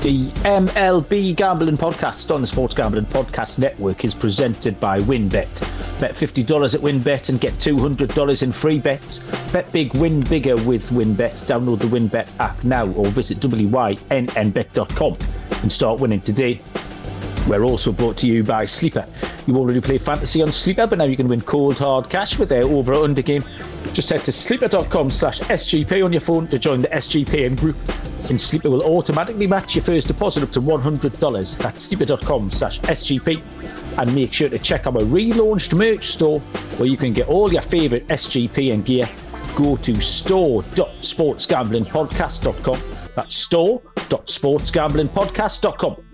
The MLB Gambling Podcast on the Sports Gambling Podcast Network is presented by WynnBET. Bet $50 at WynnBET and get $200 in free bets. Bet big, win bigger with WynnBET. Download the WynnBET app now or visit wynnbet.com and start winning today. We're also brought to you by Sleeper. You already play fantasy on Sleeper, but now you can win cold hard cash with their over under game. Just head to sleeper.com slash SGP on your phone to join the SGPN group. And Sleeper will automatically match your first deposit up to $100. That's sleeper.com slash SGP. And make sure to check out our relaunched merch store where you can get all your favourite SGP and gear. Go to store.sportsgamblingpodcast.com. That's store.sportsgamblingpodcast.com.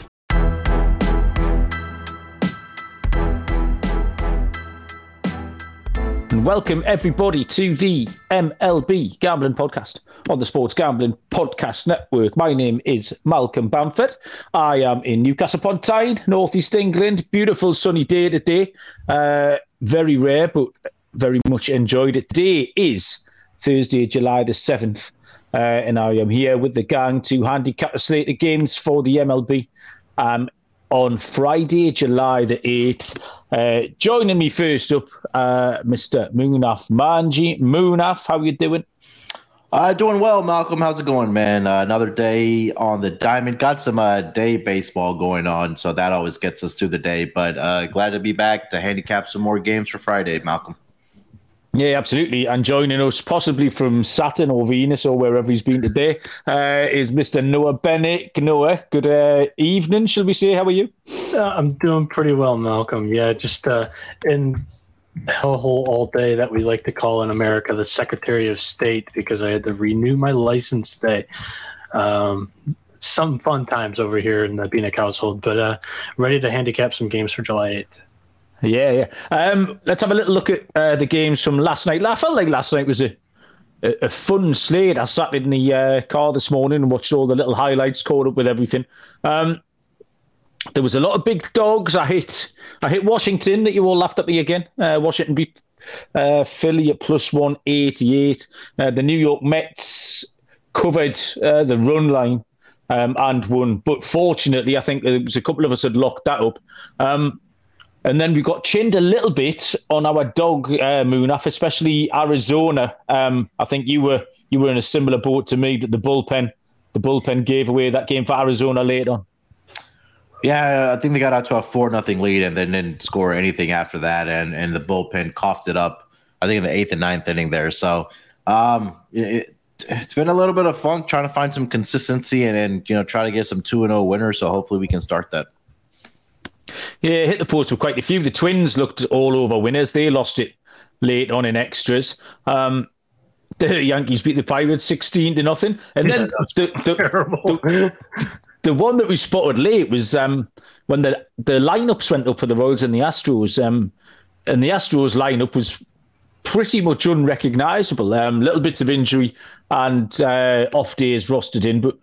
welcome everybody to the MLB Gambling Podcast on the Sports Gambling Podcast Network. My name is Malcolm Bamford. I am in Newcastle upon Tyne, northeast England. Beautiful sunny day today. Uh, very rare, but very much enjoyed it. Today is Thursday, July the 7th, uh, and I am here with the gang to handicap the slate of games for the MLB. Um, on Friday, July the 8th. Uh, joining me first up, uh, Mr. Munaf Manji. Munaf, how you doing? Uh, doing well, Malcolm. How's it going, man? Uh, another day on the diamond. Got some uh, day baseball going on, so that always gets us through the day. But uh, glad to be back to handicap some more games for Friday, Malcolm. Yeah, absolutely. And joining us, possibly from Saturn or Venus or wherever he's been today, uh, is Mr. Noah Bennett. Noah, good uh, evening, shall we say? How are you? Uh, I'm doing pretty well, Malcolm. Yeah, just uh, in hellhole all day that we like to call in America the Secretary of State because I had to renew my license today. Um, some fun times over here in the Beanick household, but uh, ready to handicap some games for July 8th. Yeah, yeah. Um, let's have a little look at uh, the games from last night. I felt like last night was a a, a fun slate. I sat in the uh, car this morning and watched all the little highlights, caught up with everything. Um, there was a lot of big dogs. I hit I hit Washington that you all laughed at me again. Uh, Washington beat uh, Philly at plus one eighty eight. Uh, the New York Mets covered uh, the run line um, and won, but fortunately, I think there was a couple of us had locked that up. Um, and then we got chinned a little bit on our dog uh, Munaf, especially Arizona. Um, I think you were you were in a similar boat to me that the bullpen the bullpen gave away that game for Arizona late on. Yeah, I think they got out to a four nothing lead and then didn't score anything after that, and and the bullpen coughed it up. I think in the eighth and ninth inning there. So um, it, has been a little bit of funk trying to find some consistency and, and you know try to get some two and zero winners. So hopefully we can start that. Yeah, hit the post with quite a few. The Twins looked all over winners. They lost it late on in extras. Um, the Yankees beat the Pirates 16 to nothing. And then yeah, the, the, the, the, one that we spotted late was um, when the, the lineups went up for the Royals and the Astros. Um, and the Astros lineup was pretty much unrecognizable. Um, little bits of injury and uh, off days rostered in, but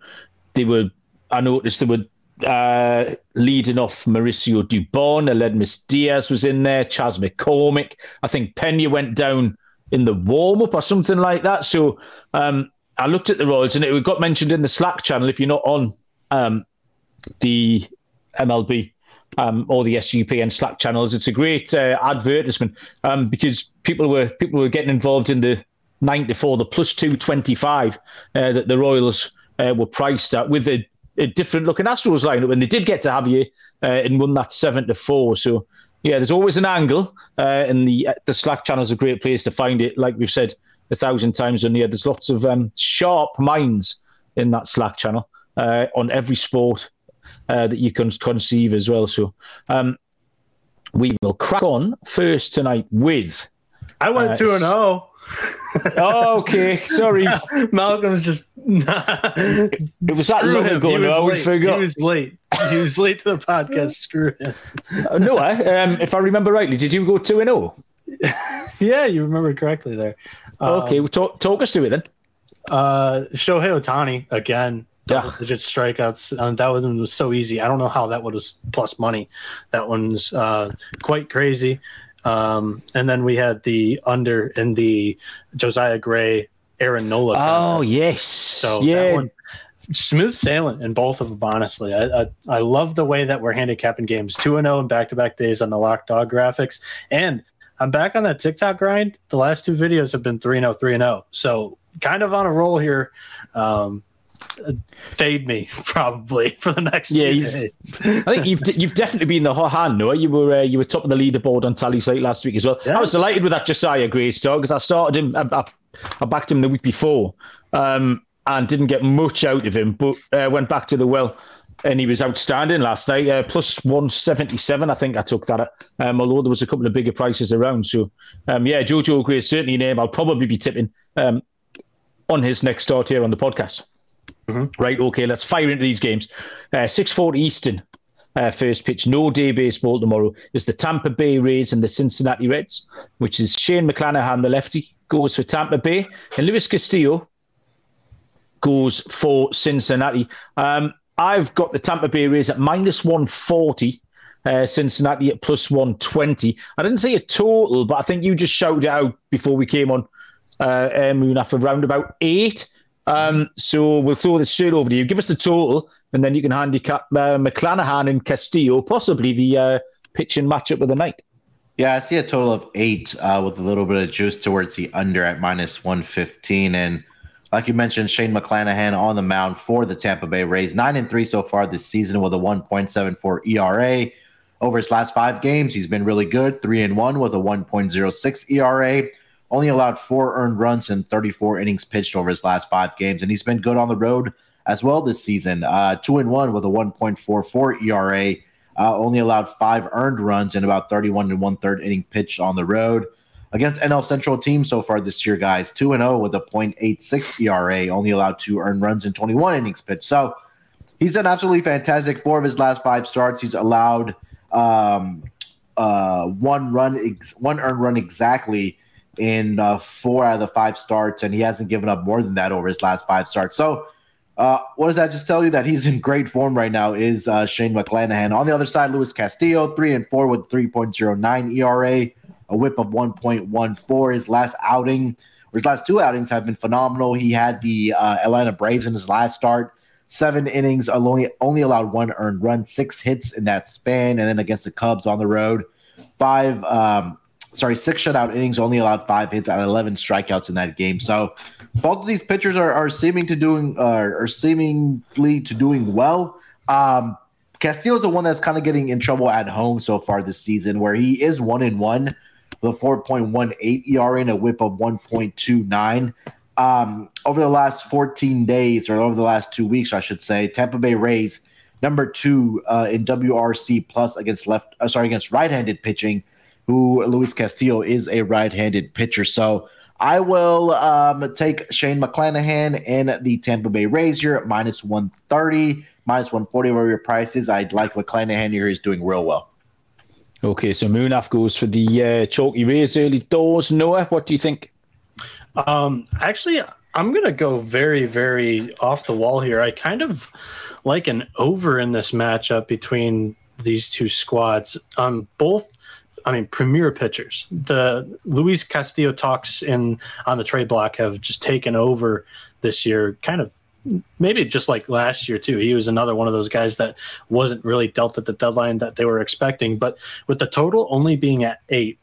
they were, I noticed there were uh, leading off Mauricio Dubon, Aledmys Diaz was in there, Chas McCormick. I think Pena went down in the warm up or something like that. So um, I looked at the Royals and it got mentioned in the Slack channel. If you're not on um, the MLB um, or the SGPN Slack channels, it's a great uh, advertisement um, because people were people were getting involved in the 94, the plus 225 uh, that the Royals uh, were priced at with the a different looking Astros lineup, and they did get to have you uh, and won that seven to four. So yeah, there's always an angle, uh, and the the Slack channel is a great place to find it. Like we've said a thousand times on here, there's lots of um, sharp minds in that Slack channel uh, on every sport uh, that you can conceive as well. So um, we will crack on first tonight with. I went uh, two and zero. Oh okay, sorry. Malcolm's just. it was that long him. ago. No, we forgot. He was late. He was late to the podcast. Screw him. Uh, no, um, if I remember rightly, did you go two and zero? Oh? yeah, you remember correctly there. Okay, um, well, talk talk us through it then. Uh, Shohei Ohtani again. Yeah. digit strikeouts. Uh, that one was so easy. I don't know how that one was plus money. That one's uh, quite crazy. Um, and then we had the under in the Josiah Gray, Aaron Nola. Oh yes, so yeah. One, smooth sailing in both of them. Honestly, I, I, I love the way that we're handicapping games two and zero oh in back to back days on the lock dog graphics, and I'm back on that TikTok grind. The last two videos have been 3 0, 3 0. So kind of on a roll here. Um, fade me probably for the next yeah, days. I think you've you've definitely been the hot hand, Noah. You were uh, you were top of the leaderboard on Tallysight last week as well. Yeah. I was delighted with that Josiah Gray stock because I started him, I, I, I, backed him the week before, um, and didn't get much out of him, but uh, went back to the well. And he was outstanding last night, uh, plus 177. I think I took that, um, although there was a couple of bigger prices around. So, um, yeah, Jojo Gray is certainly a name I'll probably be tipping um, on his next start here on the podcast. Mm-hmm. Right, okay, let's fire into these games. Uh, 640 Eastern, uh, first pitch. No day baseball tomorrow. Is the Tampa Bay Rays and the Cincinnati Reds, which is Shane McClanahan, the lefty, goes for Tampa Bay, and Luis Castillo goes for Cincinnati. Um, I've got the Tampa Bay Rays at minus 140. Uh, Cincinnati at plus 120. I didn't say a total, but I think you just shouted out before we came on uh, Munaf about eight. Um, so we'll throw this straight over to you. Give us the total, and then you can handicap uh, McClanahan and Castillo, possibly the uh, pitching matchup of the night. Yeah, I see a total of eight uh, with a little bit of juice towards the under at minus 115. And like you mentioned, Shane McClanahan on the mound for the Tampa Bay Rays, nine and three so far this season with a 1.74 ERA. Over his last five games, he's been really good, three and one with a 1.06 ERA only allowed four earned runs in 34 innings pitched over his last five games, and he's been good on the road as well this season. Uh, two and one with a 1.44 ERA. Uh, only allowed five earned runs in about 31 and one third inning pitched on the road against NL Central teams so far this year, guys. 2 and 0 with a 0.86 ERA, only allowed two earned runs in 21 innings pitched. So he's done absolutely fantastic. Four of his last five starts, he's allowed um, uh, one run, ex- one earned run exactly in uh, four out of the five starts, and he hasn't given up more than that over his last five starts. So, uh, what does that just tell you? That he's in great form right now is uh, Shane McClanahan. On the other side, Luis Castillo, three and four with 3.09 ERA, a whip of 1.14. His last outing, or his last two outings, have been phenomenal. He had the uh, Atlanta Braves in his last start. Seven innings, only only allowed one earned run, six hits in that span, and then against the Cubs on the road, five um, sorry, six shutout innings, only allowed five hits of 11 strikeouts in that game. So both of these pitchers are, are seeming to doing uh, are seemingly to doing well. Um, Castillo is the one that's kind of getting in trouble at home so far this season, where he is one in one with a 4.18 ERA and a whip of 1.29. Um, over the last 14 days, or over the last two weeks, I should say, Tampa Bay Rays number two uh, in WRC plus against left, uh, sorry, against right-handed pitching who Luis Castillo is a right-handed pitcher. So I will um, take Shane McClanahan and the Tampa Bay Rays here at minus 130, minus 140, where your price is. I'd like McClanahan here. He's doing real well. Okay, so Munaf goes for the uh, chalky Rays early doors. Noah, what do you think? Um, actually, I'm going to go very, very off the wall here. I kind of like an over in this matchup between these two squads. Um, both I mean, premier pitchers. The Luis Castillo talks in on the trade block have just taken over this year, kind of maybe just like last year too. He was another one of those guys that wasn't really dealt at the deadline that they were expecting. But with the total only being at eight,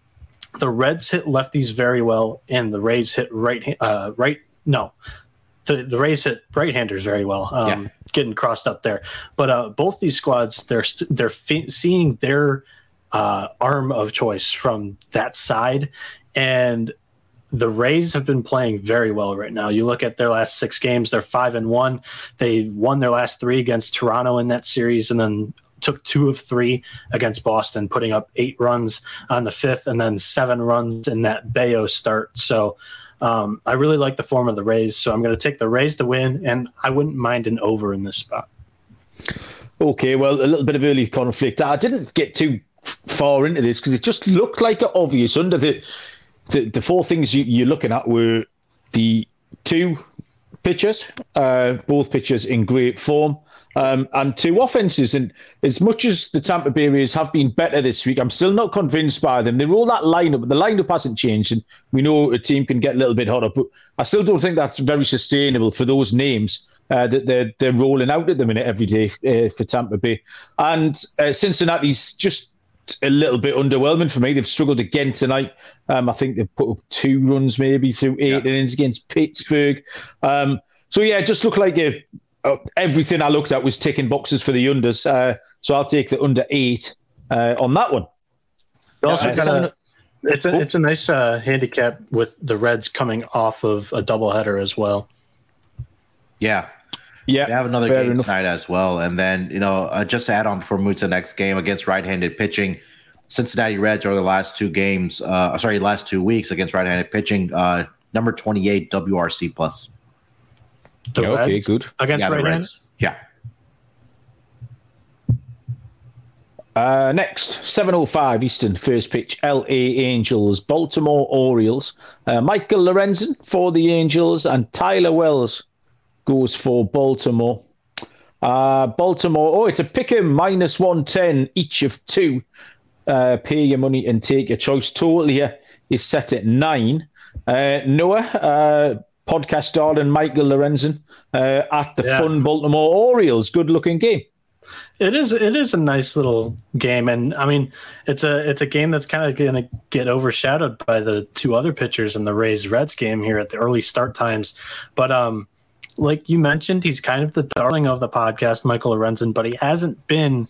the Reds hit lefties very well, and the Rays hit right uh, right no. The, the Rays hit right-handers very well, um, yeah. getting crossed up there. But uh, both these squads, they're they're fe- seeing their uh, arm of choice from that side. And the Rays have been playing very well right now. You look at their last six games, they're five and one. They won their last three against Toronto in that series and then took two of three against Boston, putting up eight runs on the fifth and then seven runs in that Bello start. So um, I really like the form of the Rays. So I'm going to take the Rays to win, and I wouldn't mind an over in this spot. Okay, well, a little bit of early conflict. I didn't get too far into this because it just looked like obvious under the the, the four things you, you're looking at were the two pitchers, uh, both pitchers in great form, um, and two offenses. And as much as the Tampa Bay Rays have been better this week, I'm still not convinced by them. They roll that lineup, but the lineup hasn't changed, and we know a team can get a little bit hotter. But I still don't think that's very sustainable for those names uh, that they're they're rolling out at the minute every day uh, for Tampa Bay, and uh, Cincinnati's just a little bit underwhelming for me. They've struggled again tonight. Um, I think they've put up two runs maybe through eight yeah. innings against Pittsburgh. Um, so yeah, it just looked like a, uh, everything I looked at was ticking boxes for the unders. Uh, so I'll take the under eight uh, on that one. Also, uh, it's a it's a nice uh, handicap with the Reds coming off of a doubleheader as well. Yeah, yeah, they have another game enough. tonight as well. And then you know, uh, just to add on before we to the next game against right-handed pitching, Cincinnati Reds are the last two games. Uh, sorry, last two weeks against right-handed pitching. Uh, number twenty-eight WRC plus. The okay, good against yeah, right-handed. Yeah. Uh, next, 7.05 Eastern, first pitch, LA Angels, Baltimore Orioles. Uh, Michael Lorenzen for the Angels and Tyler Wells goes for Baltimore. Uh, Baltimore, oh, it's a pick 'em, minus 110 each of two. Uh, pay your money and take your choice. Total here is set at nine. Uh, Noah, uh, podcast and Michael Lorenzen uh, at the yeah. fun Baltimore Orioles. Good looking game. It is. It is a nice little game, and I mean, it's a it's a game that's kind of going to get overshadowed by the two other pitchers in the Rays Reds game here at the early start times. But um, like you mentioned, he's kind of the darling of the podcast, Michael Lorenzen, but he hasn't been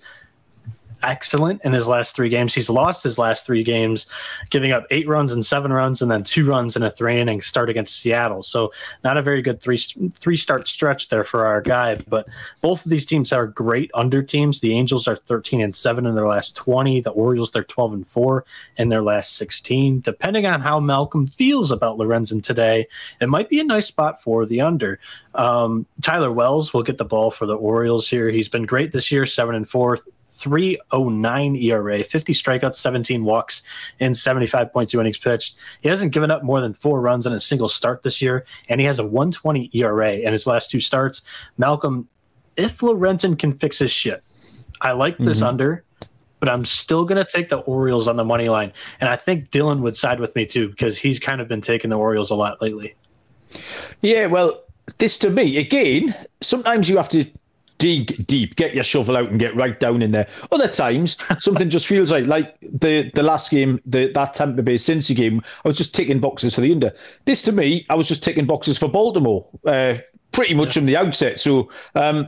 excellent in his last three games. He's lost his last three games, giving up eight runs and seven runs, and then two runs in a three inning start against Seattle. So not a very good three three start stretch there for our guy. But both of these teams are great under teams. The Angels are thirteen and seven in their last twenty. The Orioles they're twelve and four in their last sixteen. Depending on how Malcolm feels about Lorenzen today, it might be a nice spot for the under. Um, Tyler Wells will get the ball for the Orioles here. He's been great this year, seven and four, 309 ERA, 50 strikeouts, 17 walks in 75.2 innings pitched. He hasn't given up more than four runs in a single start this year, and he has a 120 ERA in his last two starts. Malcolm, if Lorenzen can fix his shit, I like this mm-hmm. under, but I'm still going to take the Orioles on the money line. And I think Dylan would side with me too, because he's kind of been taking the Orioles a lot lately. Yeah, well, this to me, again, sometimes you have to dig deep, get your shovel out and get right down in there. Other times, something just feels like like the the last game, the that Tampa Bay Cincy game, I was just ticking boxes for the under. This to me, I was just ticking boxes for Baltimore, uh, pretty much yeah. from the outset. So. Um,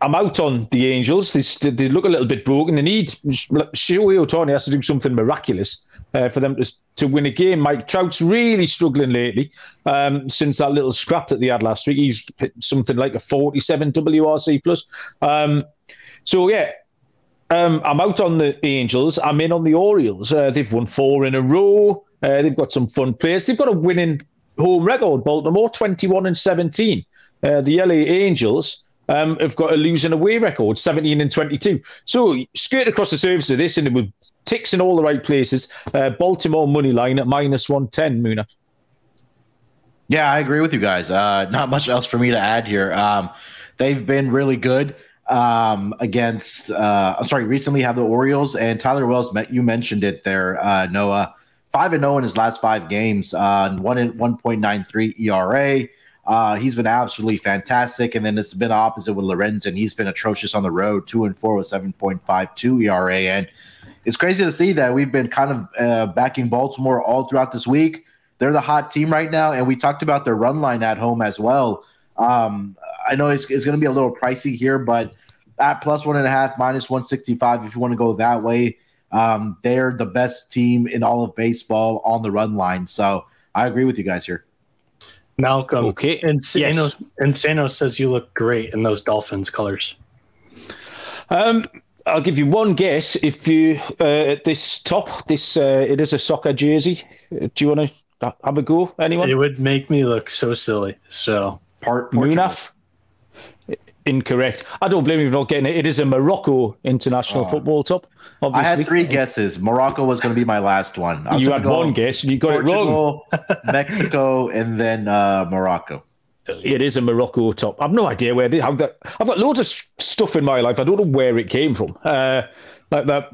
I'm out on the Angels. They, they look a little bit broken. They need Shohei Ohtani has to do something miraculous uh, for them to, to win a game. Mike Trout's really struggling lately um, since that little scrap that they had last week. He's hit something like a 47 WRC plus. Um, so yeah, um, I'm out on the Angels. I'm in on the Orioles. Uh, they've won four in a row. Uh, they've got some fun players. They've got a winning home record. Baltimore 21 and 17. Uh, the LA Angels um, have got a losing away record, 17 and 22. So straight across the surface of this, and it with ticks in all the right places. Uh, Baltimore money line at minus 110, Muna. Yeah, I agree with you guys. Uh, not much else for me to add here. Um, they've been really good um, against. Uh, I'm sorry, recently have the Orioles and Tyler Wells. Met, You mentioned it there, uh, Noah. Five and zero oh in his last five games. Uh, one in one point nine three ERA. Uh, he's been absolutely fantastic. And then it's been opposite with Lorenzen. He's been atrocious on the road, two and four with 7.52 ERA. And it's crazy to see that we've been kind of uh, backing Baltimore all throughout this week. They're the hot team right now. And we talked about their run line at home as well. Um, I know it's, it's going to be a little pricey here, but at plus one and a half, minus 165, if you want to go that way, um, they're the best team in all of baseball on the run line. So I agree with you guys here. Malcolm. Okay. Insano, yes. Insano says you look great in those Dolphins colors. Um, I'll give you one guess. If you uh, at this top, this uh, it is a soccer jersey. Do you want to have a go? Anyone? It would make me look so silly. So part Munaf. Incorrect. I don't blame you for not getting it. It is a Morocco international oh. football top. Obviously. I had three guesses. Morocco was going to be my last one. You had one guess and you got Portugal, it wrong. Mexico and then uh, Morocco. It is a Morocco top. I've no idea where they have that. I've got loads of stuff in my life. I don't know where it came from. Uh, like that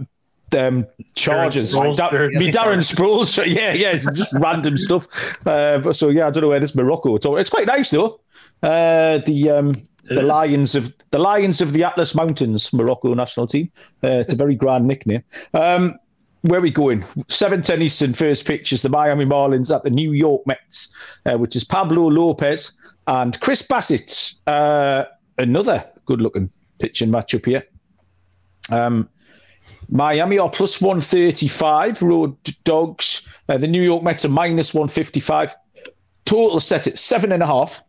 um, charges. Darren da- me Darren Sproles. Yeah, yeah, just random stuff. Uh, so yeah, I don't know where this Morocco top. It's quite nice though. Uh, the um, the Lions of the Lions of the Atlas Mountains, Morocco national team. Uh, it's a very grand nickname. Um, where are we going? 7:10 Eastern first pitch is the Miami Marlins at the New York Mets, uh, which is Pablo Lopez and Chris Bassitt. Uh, another good-looking pitching matchup here. Um, Miami are plus 135, road dogs. Uh, the New York Mets are minus 155. Total set at seven and a half.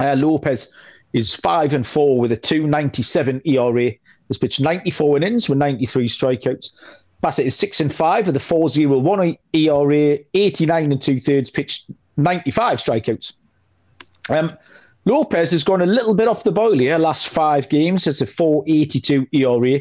Uh, Lopez is five and four with a 297 ERA. Has pitched 94 innings with 93 strikeouts. Bassitt is six and five with a 4.01 ERA, 89 and two thirds, pitched 95 strikeouts. Um, Lopez has gone a little bit off the boil here. Last five games has a 4.82 ERA,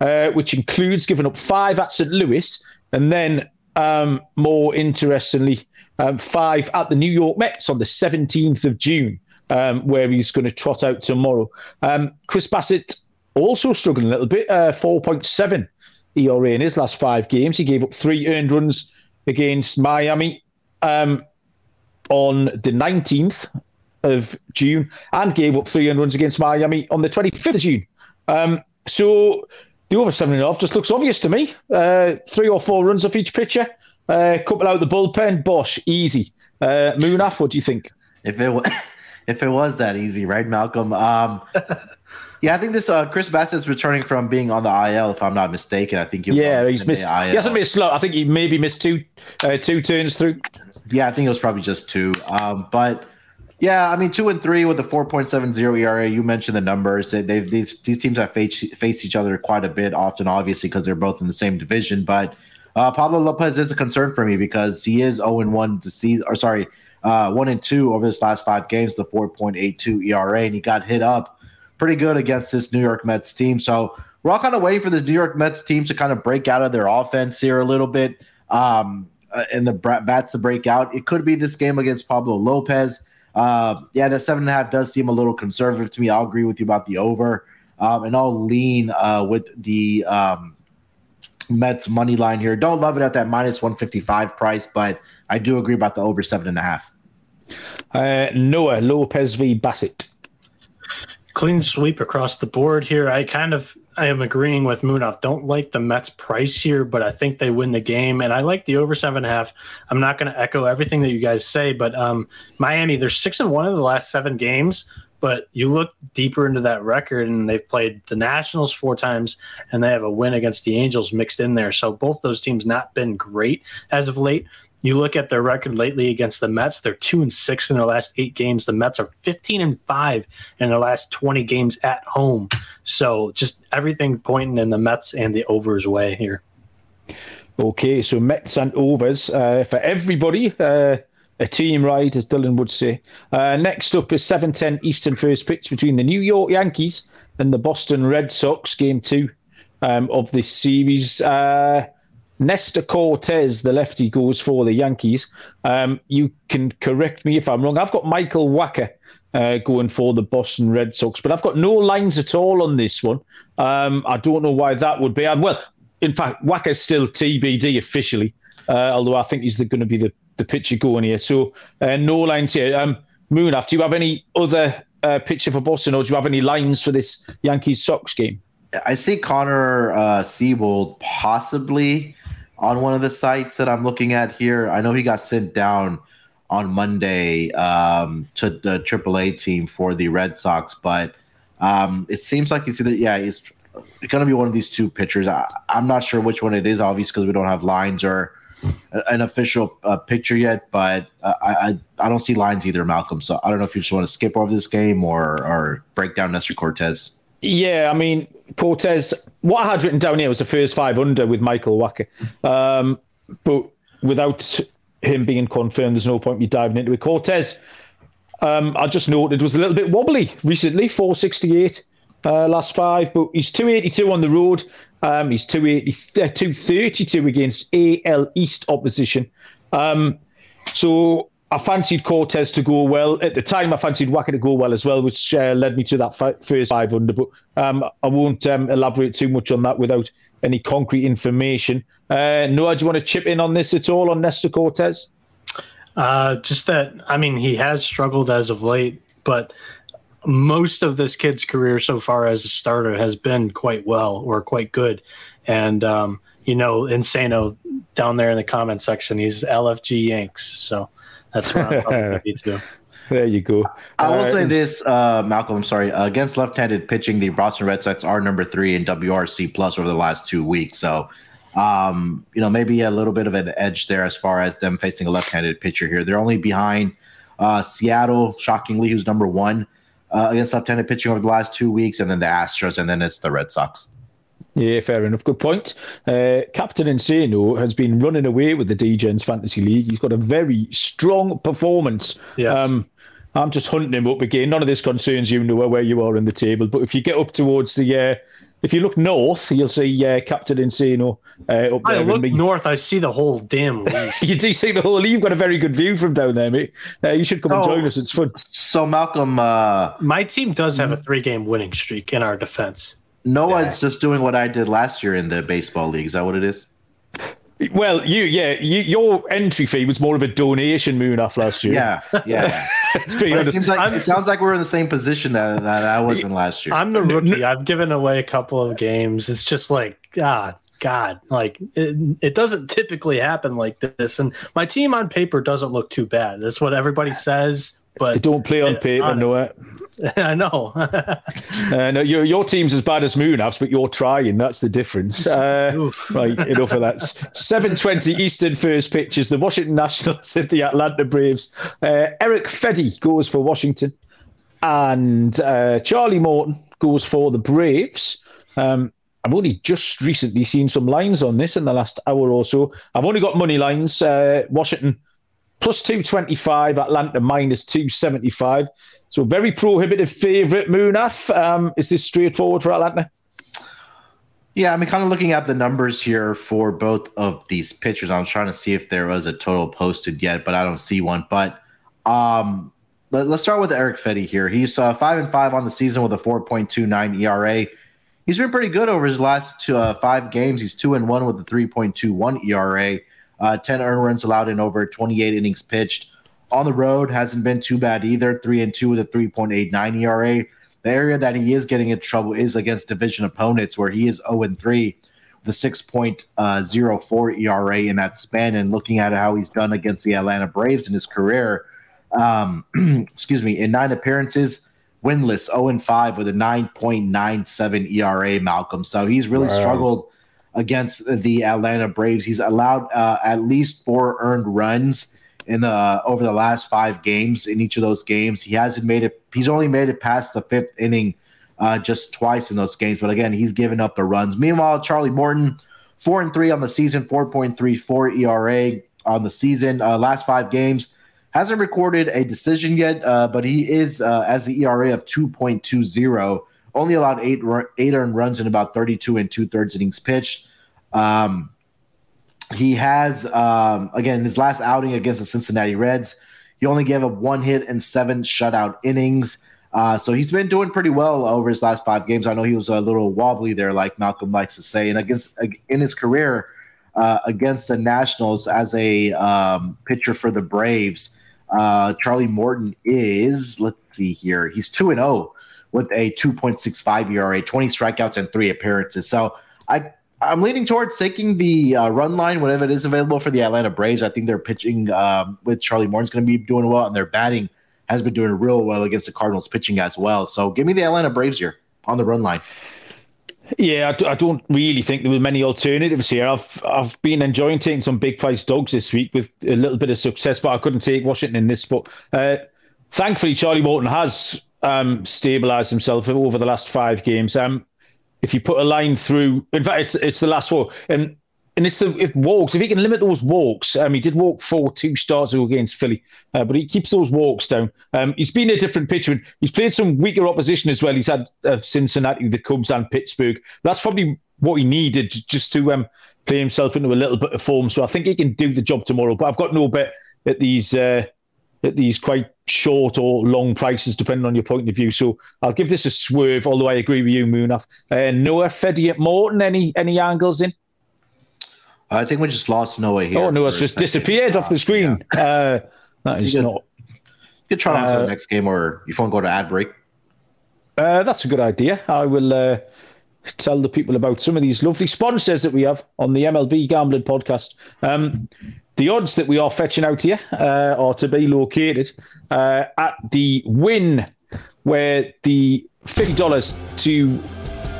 uh, which includes giving up five at St. Louis, and then um, more interestingly, um, five at the New York Mets on the 17th of June, um, where he's going to trot out tomorrow. Um, Chris Bassitt also struggling a little bit, uh, 4.7 ERA in his last five games. He gave up three earned runs against Miami um, on the 19th of June and gave up three earned runs against Miami on the 25th of June. Um, so the over seven and a half just looks obvious to me. Uh, three or four runs off each pitcher, uh, couple out the bullpen, Bosch, easy. Uh, Munaf, what do you think? If it was, if it was that easy, right, Malcolm? Um, yeah, I think this uh, Chris Bassitt's returning from being on the IL, if I'm not mistaken. I think he yeah, he's missed. He hasn't missed slow. I think he maybe missed two uh, two turns through. Yeah, I think it was probably just two. Um, but yeah, I mean, two and three with a 4.70 ERA. You mentioned the numbers. They, they've these these teams have faced faced each other quite a bit, often, obviously, because they're both in the same division. But uh, Pablo Lopez is a concern for me because he is 0 and 1 to see, or sorry, uh, 1 and 2 over his last five games, the 4.82 ERA, and he got hit up pretty good against this New York Mets team. So we're all kind of waiting for the New York Mets team to kind of break out of their offense here a little bit um, uh, and the bats to break out. It could be this game against Pablo Lopez. Uh, yeah, that seven and a half does seem a little conservative to me. I'll agree with you about the over, um, and I'll lean uh, with the um, Mets money line here. Don't love it at that minus one fifty five price, but I do agree about the over seven and a half. Uh, Noah Lopez v Bassitt. Clean sweep across the board here. I kind of I am agreeing with Munaf. Don't like the Mets price here, but I think they win the game, and I like the over seven and a half. I'm not going to echo everything that you guys say, but um, Miami, they're six and one in the last seven games. But you look deeper into that record, and they've played the Nationals four times, and they have a win against the Angels mixed in there. So both those teams not been great as of late. You look at their record lately against the Mets; they're two and six in their last eight games. The Mets are fifteen and five in their last twenty games at home. So just everything pointing in the Mets and the overs way here. Okay, so Mets and overs uh, for everybody. Uh, a team ride, as Dylan would say. Uh, next up is 7:10 Eastern first pitch between the New York Yankees and the Boston Red Sox. Game two um, of this series. Uh, Nestor Cortes, the lefty, goes for the Yankees. Um, you can correct me if I'm wrong. I've got Michael Wacha uh, going for the Boston Red Sox, but I've got no lines at all on this one. Um, I don't know why that would be. Well, in fact, Wacha's still TBD officially, uh, although I think he's going to be the, the pitcher going here. So uh, no lines here. Um, Munaf, do you have any other uh, pitcher for Boston, or do you have any lines for this Yankees Sox game? I see Connor uh, Seabold possibly on one of the sites that I'm looking at here. I know he got sent down on Monday um, to the AAA team for the Red Sox, but um, it seems like he's either yeah he's going to be one of these two pitchers. I, am not sure which one it is, obviously, because we don't have lines or an official uh, picture yet. But uh, I, I, don't see lines either, Malcolm. So I don't know if you just want to skip over this game or or break down Nestor Cortes. Yeah, I mean Cortes, What I had written down here was the first five under with Michael Wacha, um, but without him being confirmed, there's no point me diving into it. Cortes, um, I just noted was a little bit wobbly recently, 468 uh, last five, but he's 282 on the road. Um, he's 280, uh, 232 against AL East opposition. Um, so I fancied Cortes to go well. At the time, I fancied Wacha to go well as well, which uh, led me to that fi- first five under. But um, I won't um, elaborate too much on that without any concrete information. Uh, Noah, do you want to chip in on this at all on Nestor Cortes? Uh, just that, I mean, he has struggled as of late, but most of this kid's career so far as a starter has been quite well or quite good. And, um, you know, Insano down there in the comment section, he's LFG Yanks. So that's what I'm probably to. There you go. I will uh, say this, uh, Malcolm. I'm sorry. Uh, against left-handed pitching, the Boston Red Sox are number three in WRC plus over the last two weeks. So, um, you know, maybe a little bit of an edge there as far as them facing a left-handed pitcher here. They're only behind uh, Seattle, shockingly, who's number one uh, against left-handed pitching over the last two weeks, and then the Astros, and then it's the Red Sox. Yeah, fair enough. Good point. Uh, Captain Insano has been running away with the DGens Fantasy League. He's got a very strong performance. Yes. Um, I'm just hunting him up again. None of this concerns you, Noah, where you are in the table. But if you get up towards the, uh, if you look north, you'll see uh, Captain Insano uh, up there. I look north, I see the whole damn league. you do see the whole league. You've got a very good view from down there, mate. Uh, you should come oh, and join us. It's fun. So, Malcolm, uh, my team does have a three-game winning streak in our defense. Noah's yeah. just doing what I did last year in the baseball league. Is that what it is? Well, you yeah, you, your entry fee was more of a donation Munaf last year. Yeah, yeah. it seems like it sounds like we're in the same position that, that I was in last year. I'm the rookie. I've given away a couple of games. It's just like ah, God, like it, it doesn't typically happen like this. And my team on paper doesn't look too bad. That's what everybody says. But they don't play on paper, Noah. I know. uh, no, your your team's as bad as Munaf's, but you're trying. That's the difference. Uh, right, enough of that. Seven twenty Eastern first pitches. The Washington Nationals at the Atlanta Braves. Uh, Erick Fedde goes for Washington, and uh, Charlie Morton goes for the Braves. Um, I've only just recently seen some lines on this in the last hour or so. I've only got money lines. Uh, Washington plus 225, Atlanta minus 275. So very prohibitive favourite, Munaf. Um, is this straightforward for Atlanta? Yeah, I mean, kind of looking at the numbers here for both of these pitchers. I was trying to see if there was a total posted yet, but I don't see one. But um, let, us start with Erick Fedde here. He's uh, five and five on the season with a 4.29 ERA. He's been pretty good over his last two, uh, five games. He's two and one with a 3.21 ERA uh, 10 earned runs allowed in over 28 innings pitched. On the road hasn't been too bad either. Three and two with a 3.89 ERA. The area that he is getting in trouble is against division opponents, where he is 0 and 3 with a 6.04 ERA in that span. And looking at how he's done against the Atlanta Braves in his career, um, excuse me, in nine appearances, winless 0 and 5 with a 9.97 ERA, Malcolm. So he's really wow. struggled against the Atlanta Braves. He's allowed uh, at least four earned runs in the over the last five games. In each of those games, he hasn't made it. He's only made it past the fifth inning uh, just twice in those games. But again, he's given up the runs. Meanwhile, Charlie Morton, four and three on the season, four point three four ERA on the season. Uh, last five games. Hasn't recorded a decision yet, uh, but he is uh, as the ERA of 2.20 only allowed eight eight earned runs in about 32 and two thirds innings pitched. Um, he has um, again his last outing against the Cincinnati Reds. He only gave up one hit and seven shutout innings. Uh, so he's been doing pretty well over his last five games. I know he was a little wobbly there, like Malcolm likes to say. And against in his career uh, against the Nationals as a um, pitcher for the Braves, uh, Charlie Morton is let's see here, he's two and zero oh with a 2.65 ERA, 20 strikeouts and three appearances. So I I'm leaning towards taking the uh, run line whenever it is available for the Atlanta Braves. I think their pitching um, with Charlie Morton's going to be doing well, and their batting has been doing real well against the Cardinals pitching as well. So give me the Atlanta Braves here on the run line. Yeah, I, don't really think there were many alternatives here. I've I've been enjoying taking some big price dogs this week with a little bit of success, but I couldn't take Washington in this spot. Uh, thankfully, Charlie Morton has um, stabilised himself over the last five games. Um, if you put a line through, in fact, it's, it's the last four, and and it's the if walks. If he can limit those walks, um, he did walk four two starts against Philly, uh, but he keeps those walks down. Um, he's been a different pitcher. And he's played some weaker opposition as well. He's had uh, Cincinnati, the Cubs, and Pittsburgh. That's probably what he needed just to um, play himself into a little bit of form. So I think he can do the job tomorrow. But I've got no bet at these uh, at these quite short or long prices, depending on your point of view. So I'll give this a swerve, although I agree with you, Munaf. Uh, Noah Fedde at Morton, any any angles in? I think we just lost Noah here. Oh, Noah's just disappeared off the screen. Yeah. Uh, that is you could, not. You could try on uh, to the next game, or you want to go to ad break. Uh, that's a good idea. I will uh, tell the people about some of these lovely sponsors that we have on the MLB Gambling Podcast. Um, the odds that we are fetching out here uh, are to be located uh, at the win, where the fifty dollars to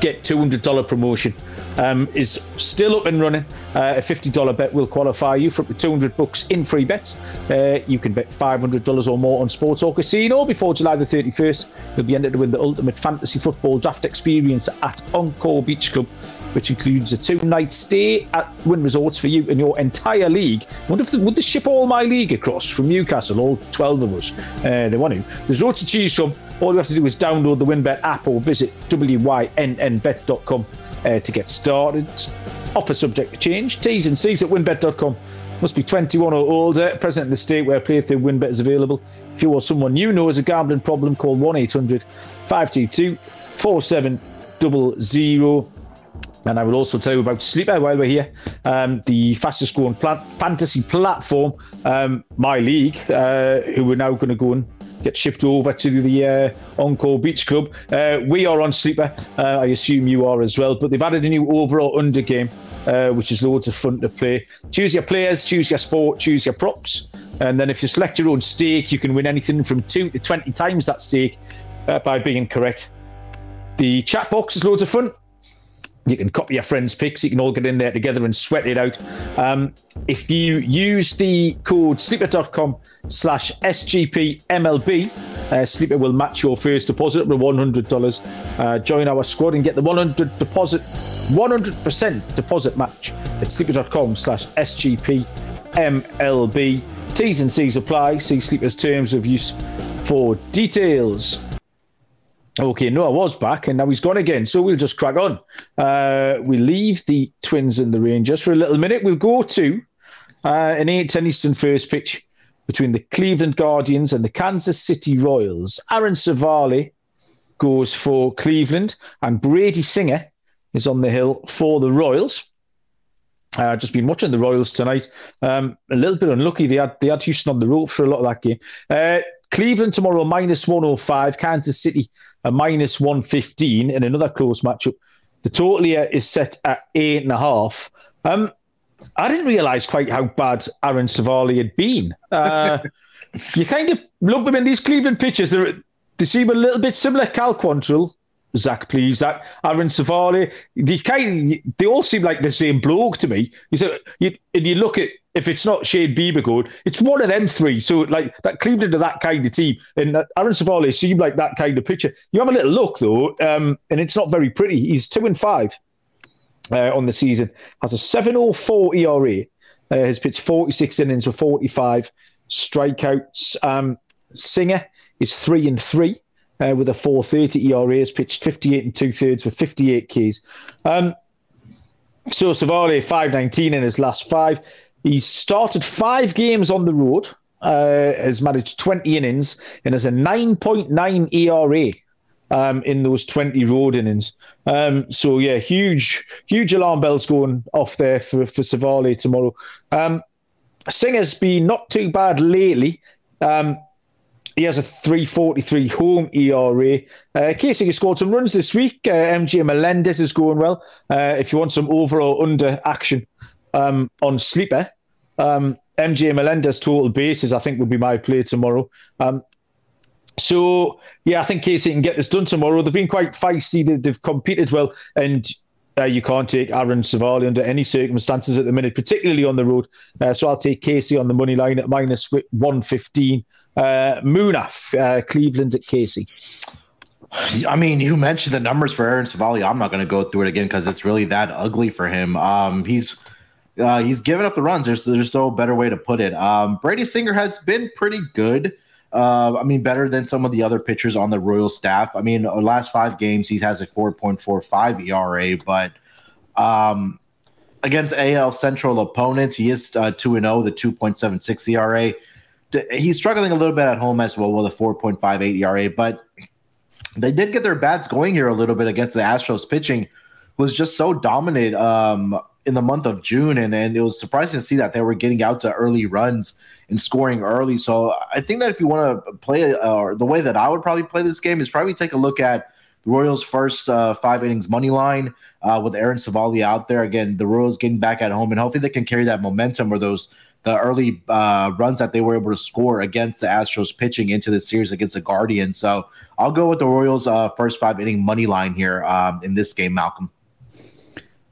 get two hundred dollar promotion um, is still up and running. Uh, a $50 bet will qualify you for up to 200 bucks in free bets. Uh, you can bet $500 or more on sports or casino before July the 31st. You'll be entered to win the ultimate fantasy football draft experience at Encore Beach Club, which includes a two-night stay at Wynn Resorts for you and your entire league. I wonder if they, would they ship all my league across from Newcastle, all 12 of us? Uh, they want to. There's loads to choose from. All you have to do is download the WynnBET app or visit wynnbet.com uh, to get started. Offer subject to change. T's and C's at wynnbet.com. Must be 21 or older, present in the state where play through WynnBet is available. If you or someone you know has a gambling problem, call 1 800 522 4700. And I will also tell you about Sleeper while we're here, um, the fastest growing plant- fantasy platform, um, My League, uh, who are now going to go and get shipped over to the uh, Encore Beach Club. Uh, we are on Sleeper. Uh, I assume you are as well. But they've added a new overall under game, uh, which is loads of fun to play. Choose your players, choose your sport, choose your props. And then if you select your own stake, you can win anything from 2 to 20 times that stake uh, by being correct. The chat box is loads of fun. You can copy your friends' picks. You can all get in there together and sweat it out. Um, if you use the code sleeper.com slash SGPMLB, uh, Sleeper will match your first deposit with $100. Uh, join our squad and get the 100 deposit, 100% deposit match at sleeper.com slash SGPMLB. T's and C's apply. See Sleeper's terms of use for details. Okay, no, I was back and now he's gone again. So we'll just crack on. Uh, we leave the Twins and the Rangers for a little minute. We'll go to uh, an 8 10 Eastern first pitch between the Cleveland Guardians and the Kansas City Royals. Aaron Civale goes for Cleveland and Brady Singer is on the hill for the Royals. Uh, just been watching the Royals tonight. Um, a little bit unlucky. They had they had Houston on the rope for a lot of that game. Uh, Cleveland tomorrow minus 105, Kansas City a minus 115 in another close matchup. The total here is set at eight and a half. Um, I didn't realise quite how bad Aaron Civale had been. Uh, you kind of look them in these Cleveland pitches. They seem a little bit similar. Cal Quantrill, Zach Plesac, Zach, Aaron Civale. They kind of, they all seem like the same bloke to me. You, say, you, and you look at if it's not Shane Bieber going, it's one of them three. So like that Cleveland are that kind of team, and Aaron Civale seemed like that kind of pitcher. You have a little look though, um, and it's not very pretty. He's two and five uh, on the season, has a 7.04 ERA, uh, has pitched 46 innings with 45 strikeouts. Um, Singer is three and three. Uh, with a 430 ERA, has pitched 58 and two thirds with 58 Ks. Um, so Civale 519 in his last five. He's started five games on the road, uh, has managed 20 innings, and has a 9.9 ERA um, in those 20 road innings. Um, so, yeah, huge, huge alarm bells going off there for, for Civale tomorrow. Um, Singer's been not too bad lately. Um, he has a 343 home ERA. Uh, Casey has scored some runs this week. Uh, MJ Melendez is going well. Uh, if you want some overall under action um, on Sleeper, um, MJ Melendez total bases, I think, would be my play tomorrow. Um, so, yeah, I think Casey can get this done tomorrow. They've been quite feisty. They, have competed well, and uh, you can't take Aaron Civale under any circumstances at the minute, particularly on the road. Uh, so I'll take Casey on the money line at minus 115. Uh, Munaf, uh, Cleveland at Casey. I mean, you mentioned the numbers for Aaron Civale. I'm not going to go through it again because it's really that ugly for him. Um, he's uh, he's given up the runs. There's there's no better way to put it. Um, Brady Singer has been pretty good. Uh, I mean, better than some of the other pitchers on the Royal staff. I mean, last five games he has a 4.45 ERA, but um, against AL Central opponents, he is uh, two and zero, oh, the 2.76 ERA. He's struggling a little bit at home as well with a 4.58 ERA, but they did get their bats going here a little bit against the Astros pitching was just so dominant um, in the month of June, and, and it was surprising to see that they were getting out to early runs and scoring early. So I think that if you want to play, uh, the way that I would probably play this game is probably take a look at the Royals' first uh, five innings money line uh, with Aaron Civale out there. Again, the Royals getting back at home, and hopefully they can carry that momentum or those the early uh, runs that they were able to score against the Astros pitching into the series against the Guardians. So I'll go with the Royals' uh, first five inning money line here um, in this game, Malcolm.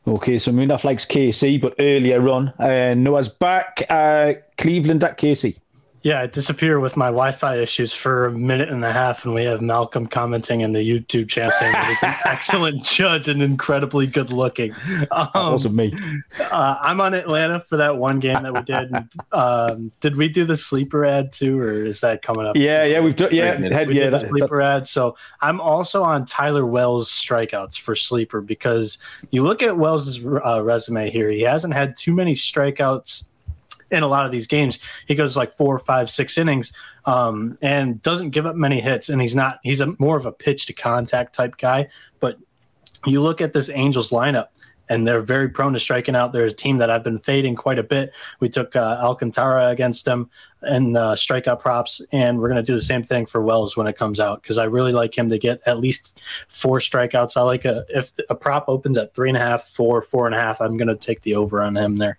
Okay, so Munaf likes KC, but earlier on, uh, Noah's back. Uh, Cleveland at KC. Yeah, I disappear with my Wi-Fi issues for a minute and a half, and we have Malcolm commenting in the YouTube channel saying that he's an excellent judge and incredibly good looking. Um, that wasn't me. Uh, I'm on Atlanta for that one game that we did. um, did we do the sleeper ad too, or is that coming up? Yeah, yeah, we've done. Yeah, had, we yeah, did the sleeper that, ad. So I'm also on Tyler Wells' strikeouts for sleeper because you look at Wells' uh, resume here. He hasn't had too many strikeouts in a lot of these games. He goes like four, five, six innings, um, and doesn't give up many hits. And he's not he's a more of a pitch to contact type guy. But you look at this Angels lineup. And they're very prone to striking out. They're a team that I've been fading quite a bit. We took uh, Alcantara against them and uh, strikeout props, and we're going to do the same thing for Wells when it comes out because I really like him to get at least four strikeouts. I like a if a prop opens at three and a half, four, four and a half. I'm going to take the over on him there.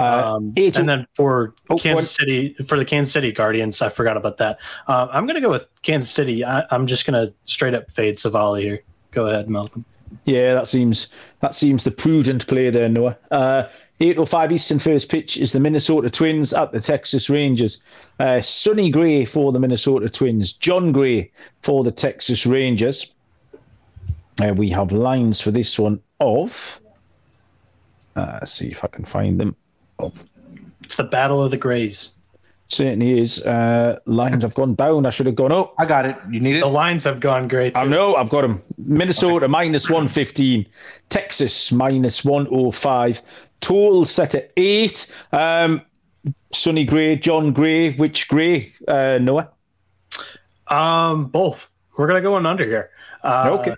Uh, um, and then for oh, Kansas City, for the Kansas City Guardians, I forgot about that. Uh, I'm going to go with Kansas City. I, am just going to straight up fade Civale here. Go ahead, Malcolm. Yeah, that seems that seems the prudent play there, Noah. Uh, 8:05 Eastern first pitch is the Minnesota Twins at the Texas Rangers. Uh, Sonny Gray for the Minnesota Twins. Jon Gray for the Texas Rangers. Uh, we have lines for this one of. Uh, see if I can find them. It's the Battle of the Grays. Certainly is. Uh, lines have gone down. I should have gone up. I got it. You need it. The lines have gone great. I know. I've got them. Minnesota okay. minus one fifteen. Texas minus one oh five. Total set at eight. Um, Sonny Gray, Jon Gray. Which Gray? Uh, Noah. Um, both. We're gonna go on under here. Uh, okay.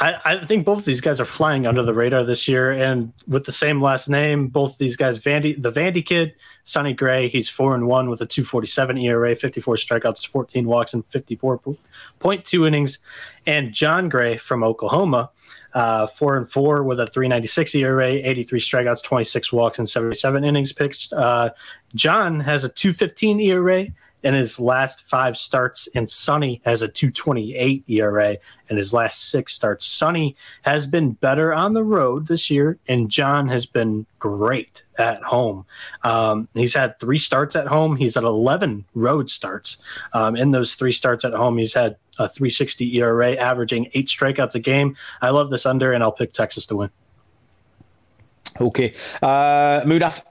I, I, think both of these guys are flying under the radar this year, and with the same last name, both these guys, Vandy, the Vandy kid, Sonny Gray, he's four and one with a 2.47 ERA, 54 strikeouts, 14 walks, and 54.2 innings, and Jon Gray from Oklahoma, uh, four and four with a 3.96 ERA, 83 strikeouts, 26 walks, and 77 innings pitched. Uh, Jon has a 2.15 ERA in his last five starts, and Sonny has a 228 ERA in his last six starts. Sonny has been better on the road this year, and Jon has been great at home. Um, he's had three starts at home. He's had 11 road starts. Um, in those three starts at home, he's had a 360 ERA, averaging eight strikeouts a game. I love this under, and I'll pick Texas to win. Okay. Uh, Munaf,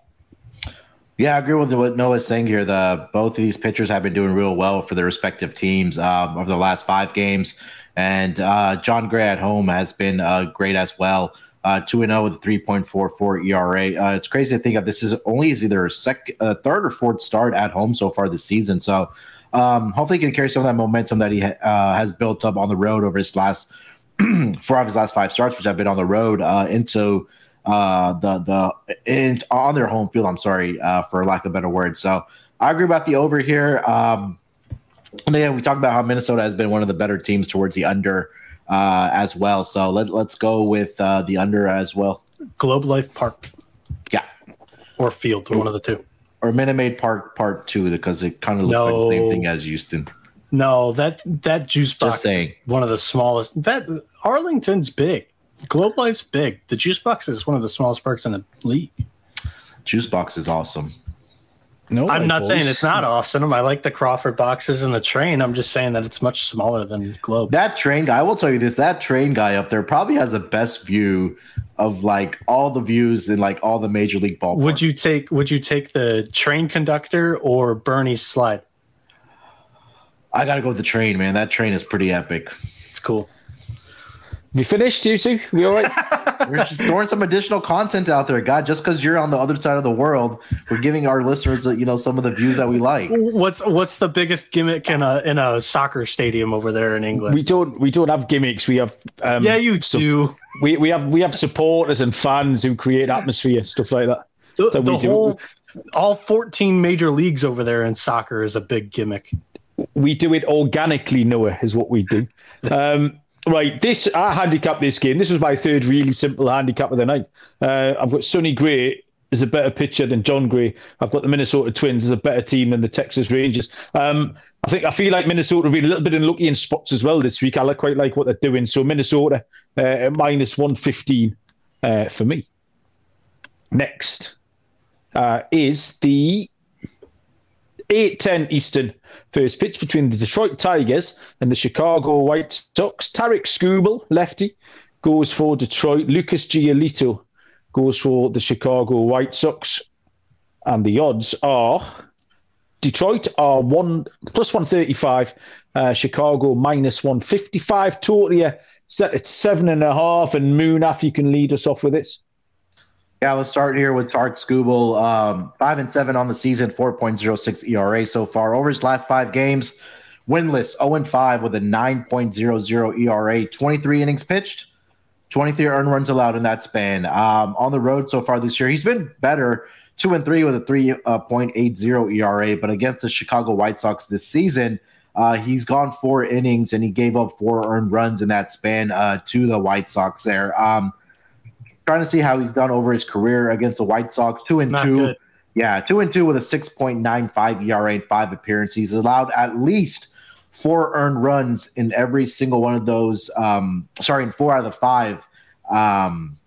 yeah, I agree with what Noah's saying here. The both of these pitchers have been doing real well for their respective teams um, over the last five games, and uh, Jon Gray at home has been uh, great as well. Uh, two and zero oh with a three point four four ERA. Uh, it's crazy to think of. This is only his either uh, third or fourth start at home so far this season. So um, hopefully, he can carry some of that momentum that he ha- uh, has built up on the road over his last four of his last five starts, which have been on the road, into uh, the the in, on their home field. I'm sorry, uh, for lack of a better word. So I agree about the over here. Um, and again, we talked about how Minnesota has been one of the better teams towards the under uh, as well. So let let's go with uh, the under as well. Globe Life Park. Yeah. Or Field, one of the two. Or Minute Maid Park Part Two, because it kind of looks no. like the same thing as Houston. No, that that juice box saying. one of the smallest. That Arlington's big. Globe Life's big. The juice box is one of the smallest parks in the league. Juice box is awesome. No, I'm not saying it's not awesome. I like the Crawford boxes and the train. I'm just saying that it's much smaller than Globe. That train guy, I will tell you this: that train guy up there probably has the best view of like all the views in like all the major league ballparks. Would you take Would you take the train conductor or Bernie's slide? I got to go with the train, man. That train is pretty epic. It's cool. We finished, you two? We all right? we're just throwing some additional content out there, God. Just because you're on the other side of the world, we're giving our listeners, you know, some of the views that we like. What's what's the biggest gimmick in a in a soccer stadium over there in England? We don't we don't have gimmicks. We have um, yeah, you so do. We we have we have supporters and fans who create atmosphere, stuff like that. The, so the whole, all 14 major leagues over there in soccer is a big gimmick. We do it organically, Noah, is what we do. Um, Right, this I handicap this game. This was my third really simple handicap of the night. Uh, I've got Sonny Gray is a better pitcher than Jon Gray. I've got the Minnesota Twins as a better team than the Texas Rangers. Um, I think I feel like Minnesota have been a little bit unlucky in spots as well this week. I quite like what they're doing. So Minnesota uh, minus one fifteen uh, for me. Next uh, is the 8-10 Eastern first pitch between the Detroit Tigers and the Chicago White Sox. Tarik Skubal, lefty, goes for Detroit. Lucas Giolito goes for the Chicago White Sox. And the odds are Detroit are one plus 135, uh, Chicago minus 155. Totally set at seven and a half. And Munaf, you can lead us off with this. Yeah, let's start here with Tarik Skubal. Um, five and seven on the season, 4.06 ERA so far. Over his last five games, winless, 0 and 5 with a 9.00 ERA, 23 innings pitched, 23 earned runs allowed in that span. Um, on the road so far this year, he's been better, 2 and 3 with a 3.80 ERA. But against the Chicago White Sox this season, uh, he's gone four innings and he gave up four earned runs in that span uh, to the White Sox there. Um, trying to see how he's done over his career against the White Sox. Two and Not two. Good. Yeah, two and two with a 6.95 ERA in five appearances. He's allowed at least four earned runs in every single one of those. Um, sorry, in four out of the five. Um,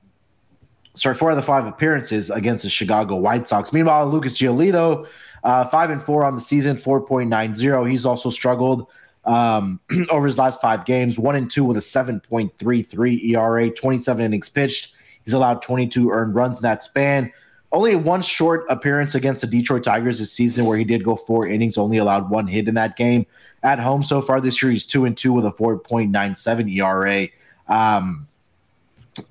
sorry, four out of the five appearances against the Chicago White Sox. Meanwhile, Lucas Giolito, uh, five and four on the season, 4.90. He's also struggled um, over his last five games, one and two with a 7.33 ERA, 27 innings pitched. He's allowed 22 earned runs in that span. Only one short appearance against the Detroit Tigers this season where he did go four innings, only allowed one hit in that game. At home so far this year, he's two and two with a 4.97 ERA. Um,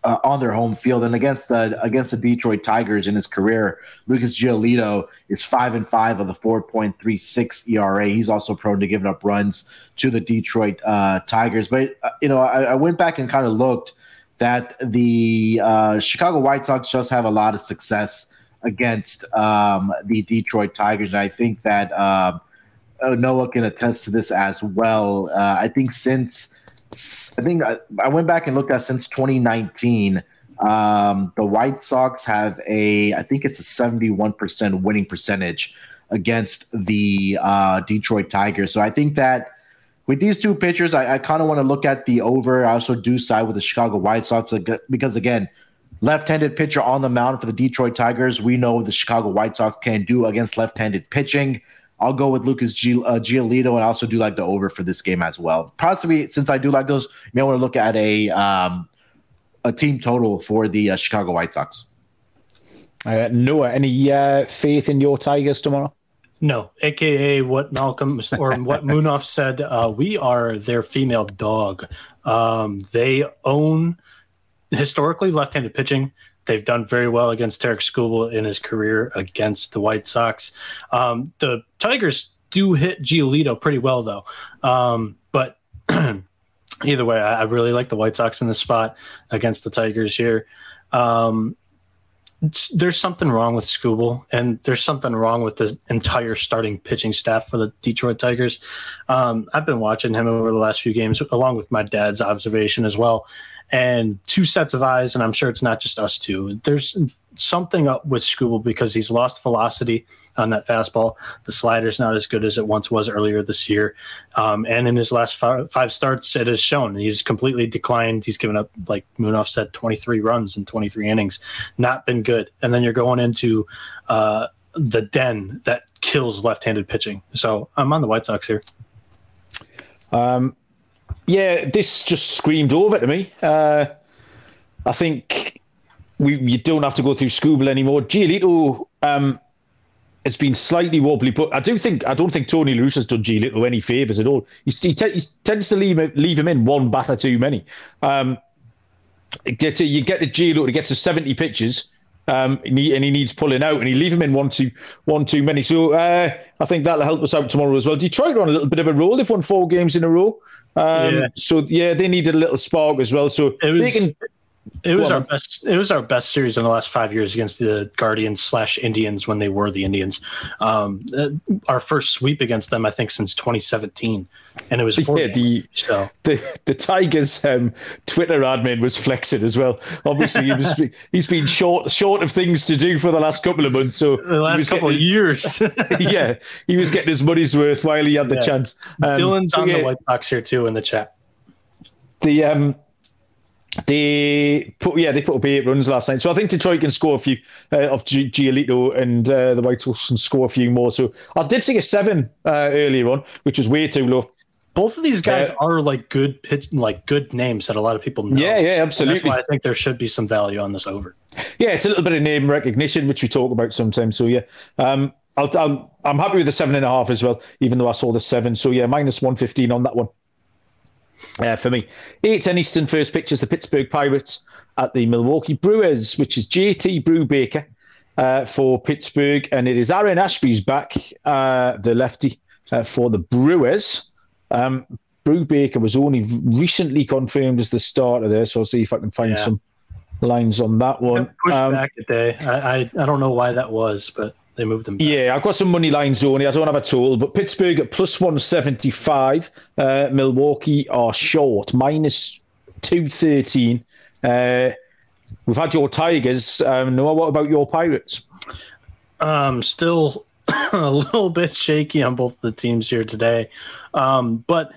uh, on their home field and against the against the Detroit Tigers in his career, Lucas Giolito is five and five with a 4.36 ERA. He's also prone to giving up runs to the Detroit uh, Tigers. But uh, you know, I, I, went back and kind of looked that the uh, Chicago White Sox just have a lot of success against um, the Detroit Tigers. And I think that uh, Noah can attest to this as well. Uh, I think since I think I, I, went back and looked at since 2019. Um, the White Sox have a, I think it's a 71% winning percentage against the uh, Detroit Tigers. So I think that with these two pitchers, I, I kind of want to look at the over. I also do side with the Chicago White Sox because, again, left-handed pitcher on the mound for the Detroit Tigers. We know the Chicago White Sox can do against left-handed pitching. I'll go with Lucas G- uh, Giolito, and I also do like the over for this game as well. Possibly, since I do like those, you may want to look at a um, a team total for the uh, Chicago White Sox. Uh, Noah, any uh, faith in your Tigers tomorrow? No, aka what Malcolm or what Munaf said. Uh, we are their female dog. Um, they own historically left-handed pitching. They've done very well against Tarik Skubal in his career against the White Sox. Um, the Tigers do hit Giolito pretty well though, um, but either way, I, I, really like the White Sox in the spot against the Tigers here. Um, there's something wrong with Skubal, and there's something wrong with the entire starting pitching staff for the Detroit Tigers. Um, I've been watching him over the last few games, along with my dad's observation as well, and two sets of eyes. And I'm sure it's not just us two. There's something up with Skubal because he's lost velocity on that fastball. The slider's not as good as it once was earlier this year. Um, and in his last five, five, starts, it has shown he's completely declined. He's given up, like Munaf said, 23 runs in 23 innings. Not been good. And then you're going into uh, the den that kills left-handed pitching. So I'm on the White Sox here. Um, yeah, this just screamed over to me. Uh, I think we you don't have to go through Skubal anymore. Giolito um, has been slightly wobbly, but I do think I don't think Tony La Russa's done Giolito any favors at all. He, he, he, tends to leave leave him in one batter too many. Um, get to, you get the Giolito to get to seventy pitches. Um, and, he, and he needs pulling out, and he leave him in one too one too many. So uh, I think that'll help us out tomorrow as well. Detroit are on a little bit of a roll. They've won four games in a row. Um, yeah. So yeah, they needed a little spark as well. So was, they can It was our best. It was our best series in the last five years against the Guardians slash Indians when they were the Indians. Um, uh, our first sweep against them, I think, since 2017, and it was four yeah, the, so. the the Tigers um, Twitter admin was flexing as well. Obviously, he was, he's been short short of things to do for the last couple of months. So the last couple of years, yeah, he was getting his money's worth while he had the yeah. chance. Um, Dylan's on yeah, the White Sox here too in the chat. The um they put yeah they put up eight runs last night, so I think Detroit can score a few uh, of G- Giolito and uh, the White Sox can score a few more. So I did see a seven uh, earlier on, which was way too low. Both of these guys uh, are like good pitch, like good names that a lot of people know. Yeah, yeah, absolutely. And that's why I think there should be some value on this over. Yeah, it's a little bit of name recognition, which we talk about sometimes. So yeah, um, I'll, I'll, I'm happy with the seven and a half as well, even though I saw the seven. So yeah, minus one fifteen on that one uh, for me. 8 10 Eastern first pictures the Pittsburgh Pirates at the Milwaukee Brewers, which is JT Brubaker uh, for Pittsburgh. And it is Aaron Ashby's back, uh, the lefty, uh, for the Brewers. Um, Brubaker was only recently confirmed as the starter there, so I'll see if I can find yeah. some lines on that one. Pushed um, back a day. I, I, I don't know why that was, but they moved them. Back. Yeah, I've got some money lines only. I don't have a total, but Pittsburgh at plus one seventy five. Uh, Milwaukee are short minus two thirteen. Uh, we've had your Tigers. Um, Noah, what about your Pirates? Um, still a little bit shaky on both the teams here today, um, but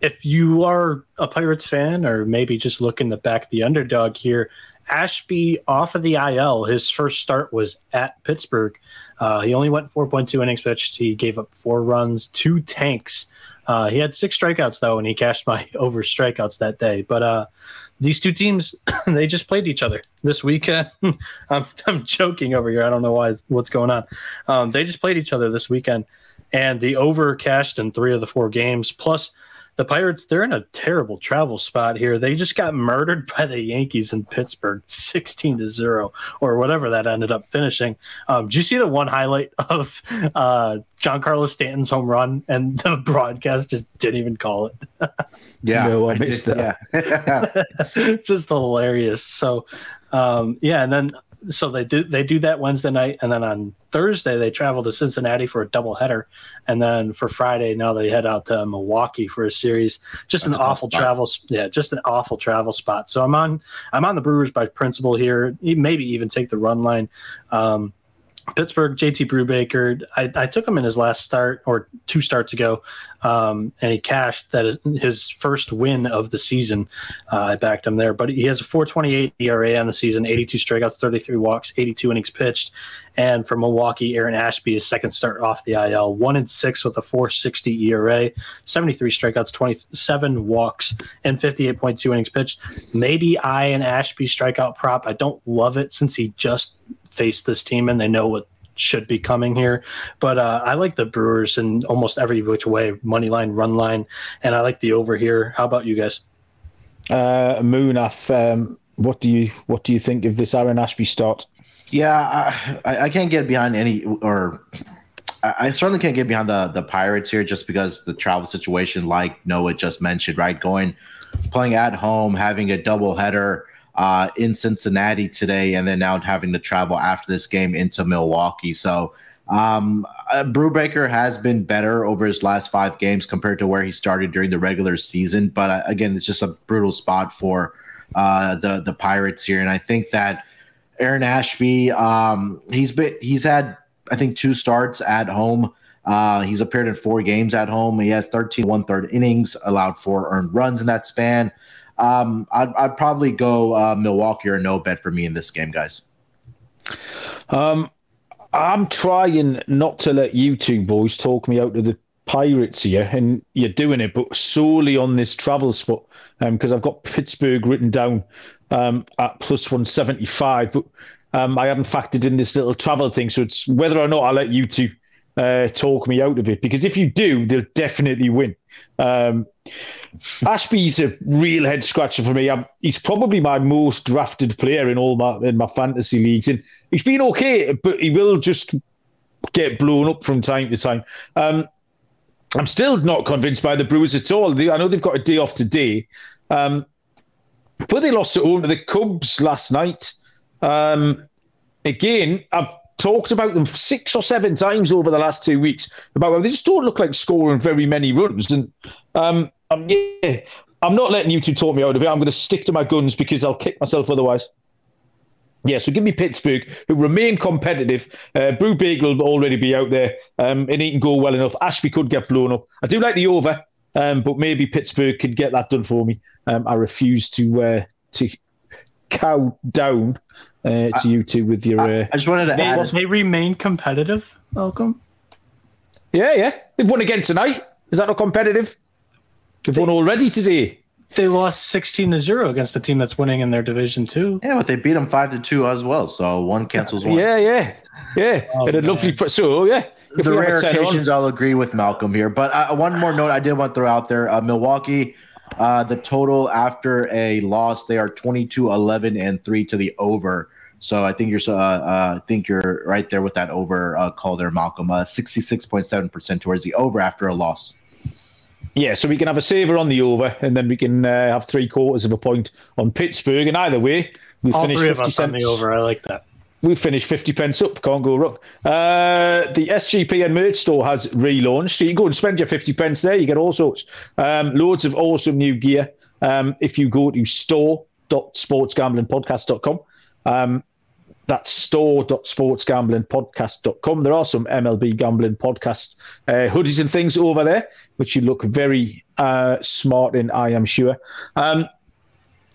if you are a Pirates fan or maybe just looking to back the underdog here, Ashby off of the IL. His first start was at Pittsburgh. Uh, he only went 4.2 innings pitched. He gave up four runs, two tanks. Uh, he had six strikeouts though, and he cashed my over strikeouts that day. But uh, these two teams, they just played each other this week. I'm, I'm joking over here. I don't know why what's going on. Um, they just played each other this weekend, and the over cashed in three of the four games. Plus, the Pirates, they're in a terrible travel spot here. They just got murdered by the Yankees in Pittsburgh, 16 to 0, or whatever that ended up finishing. Um, did you see the one highlight of uh, Giancarlo Stanton's home run? And the broadcast just didn't even call it. yeah, no, I missed that. Yeah. just hilarious. So, um, yeah, and then so they do they do that Wednesday night, and then on Thursday they travel to Cincinnati for a doubleheader, and then for Friday now they head out to Milwaukee for a series. Just That's an awful travel, yeah, just an awful travel spot. So I'm on I'm on the Brewers by principle here. Maybe even take the run line. Um, Pittsburgh, JT Brubaker, I, I, took him in his last start or two starts ago, um, and he cashed that is his first win of the season. Uh, I backed him there, but he has a 4.28 ERA on the season, 82 strikeouts, 33 walks, 82 innings pitched, and for Milwaukee, Aaron Ashby, his second start off the IL, one and six with a 4.60 ERA, 73 strikeouts, 27 walks, and 58.2 innings pitched. Maybe I and Ashby strikeout prop. I don't love it since he just face this team and they know what should be coming here. But uh, I like the Brewers in almost every which way, money line, run line, and I like the over here. How about you guys? Uh, Munaf, um, what do you what do you think of this Aaron Ashby start? Yeah, I, I can't get behind any, or I certainly can't get behind the the Pirates here, just because the travel situation, like Noah just mentioned, right? Going playing at home, having a double header uh, in Cincinnati today, and then now having to travel after this game into Milwaukee. So um, uh, Brubaker has been better over his last five games compared to where he started during the regular season. But uh, again, it's just a brutal spot for uh, the the Pirates here, and I think that Aaron Ashby, um, he's been he's had I think two starts at home. Uh, he's appeared in four games at home. He has 13 one third innings, allowed four earned runs in that span. Um, I'd, I'd probably go uh, Milwaukee or no bet for me in this game, guys. Um, I'm trying not to let you two boys talk me out of the Pirates here, and you're doing it, but solely on this travel spot because um, I've got Pittsburgh written down um, at plus 175, but um, I haven't factored in this little travel thing. So it's whether or not I let you two uh, talk me out of it, because if you do, they'll definitely win. Um, Ashby's a real head scratcher for me. I'm, he's probably my most drafted player in all my in my fantasy leagues, and he's been okay, but he will just get blown up from time to time. Um, I'm still not convinced by the Brewers at all. They, I know they've got a day off today. Um, but they lost at home to the Cubs last night. Um, again, I've talked about them six or seven times over the last two weeks about how they just don't look like scoring very many runs. And um, um, yeah, I'm not letting you two talk me out of it. I'm going to stick to my guns because I'll kick myself otherwise. Yeah, so give me Pittsburgh, who remain competitive. Uh, Brubaker will already be out there, um, and he can go well enough. Ashby could get blown up. I do like the over, um, but maybe Pittsburgh could get that done for me. Um, I refuse to uh, to cow down uh, to you two with your. Uh, I just wanted to They, add. they remain competitive, Malcolm. yeah, yeah, they've won again tonight. Is that not competitive? They've won already today. They lost 16 to 0 against the team that's winning in their division, too. Yeah, but they beat them five to two as well. So one cancels one. Yeah, yeah, yeah. Oh, and a lovely. man. Pr- so yeah, if the we have a rare 10 on- occasions, I'll agree with Malcolm here. But uh, one more note I did want to throw out there: uh, Milwaukee, uh, the total after a loss, they are 22, 11, and three to the over. So I think you're so. Uh, uh, I think you're right there with that over uh, call there, Malcolm. Uh, 66.7 percent towards the over after a loss. Yeah, so we can have a saver on the over, and then we can uh, have three quarters of a point on Pittsburgh. And either way, we All finish fifty cents. over. I like that. We finish fifty pence up. Can't go wrong. Uh, the SGPN merch store has relaunched, so you go and spend your fifty pence there. You get all sorts, um, loads of awesome new gear. Um, if you go to store.sportsgamblingpodcast.com, um, that's store.sportsgamblingpodcast.com. There are some MLB gambling podcast uh, hoodies and things over there, which you look very uh, smart in, I am sure. Um,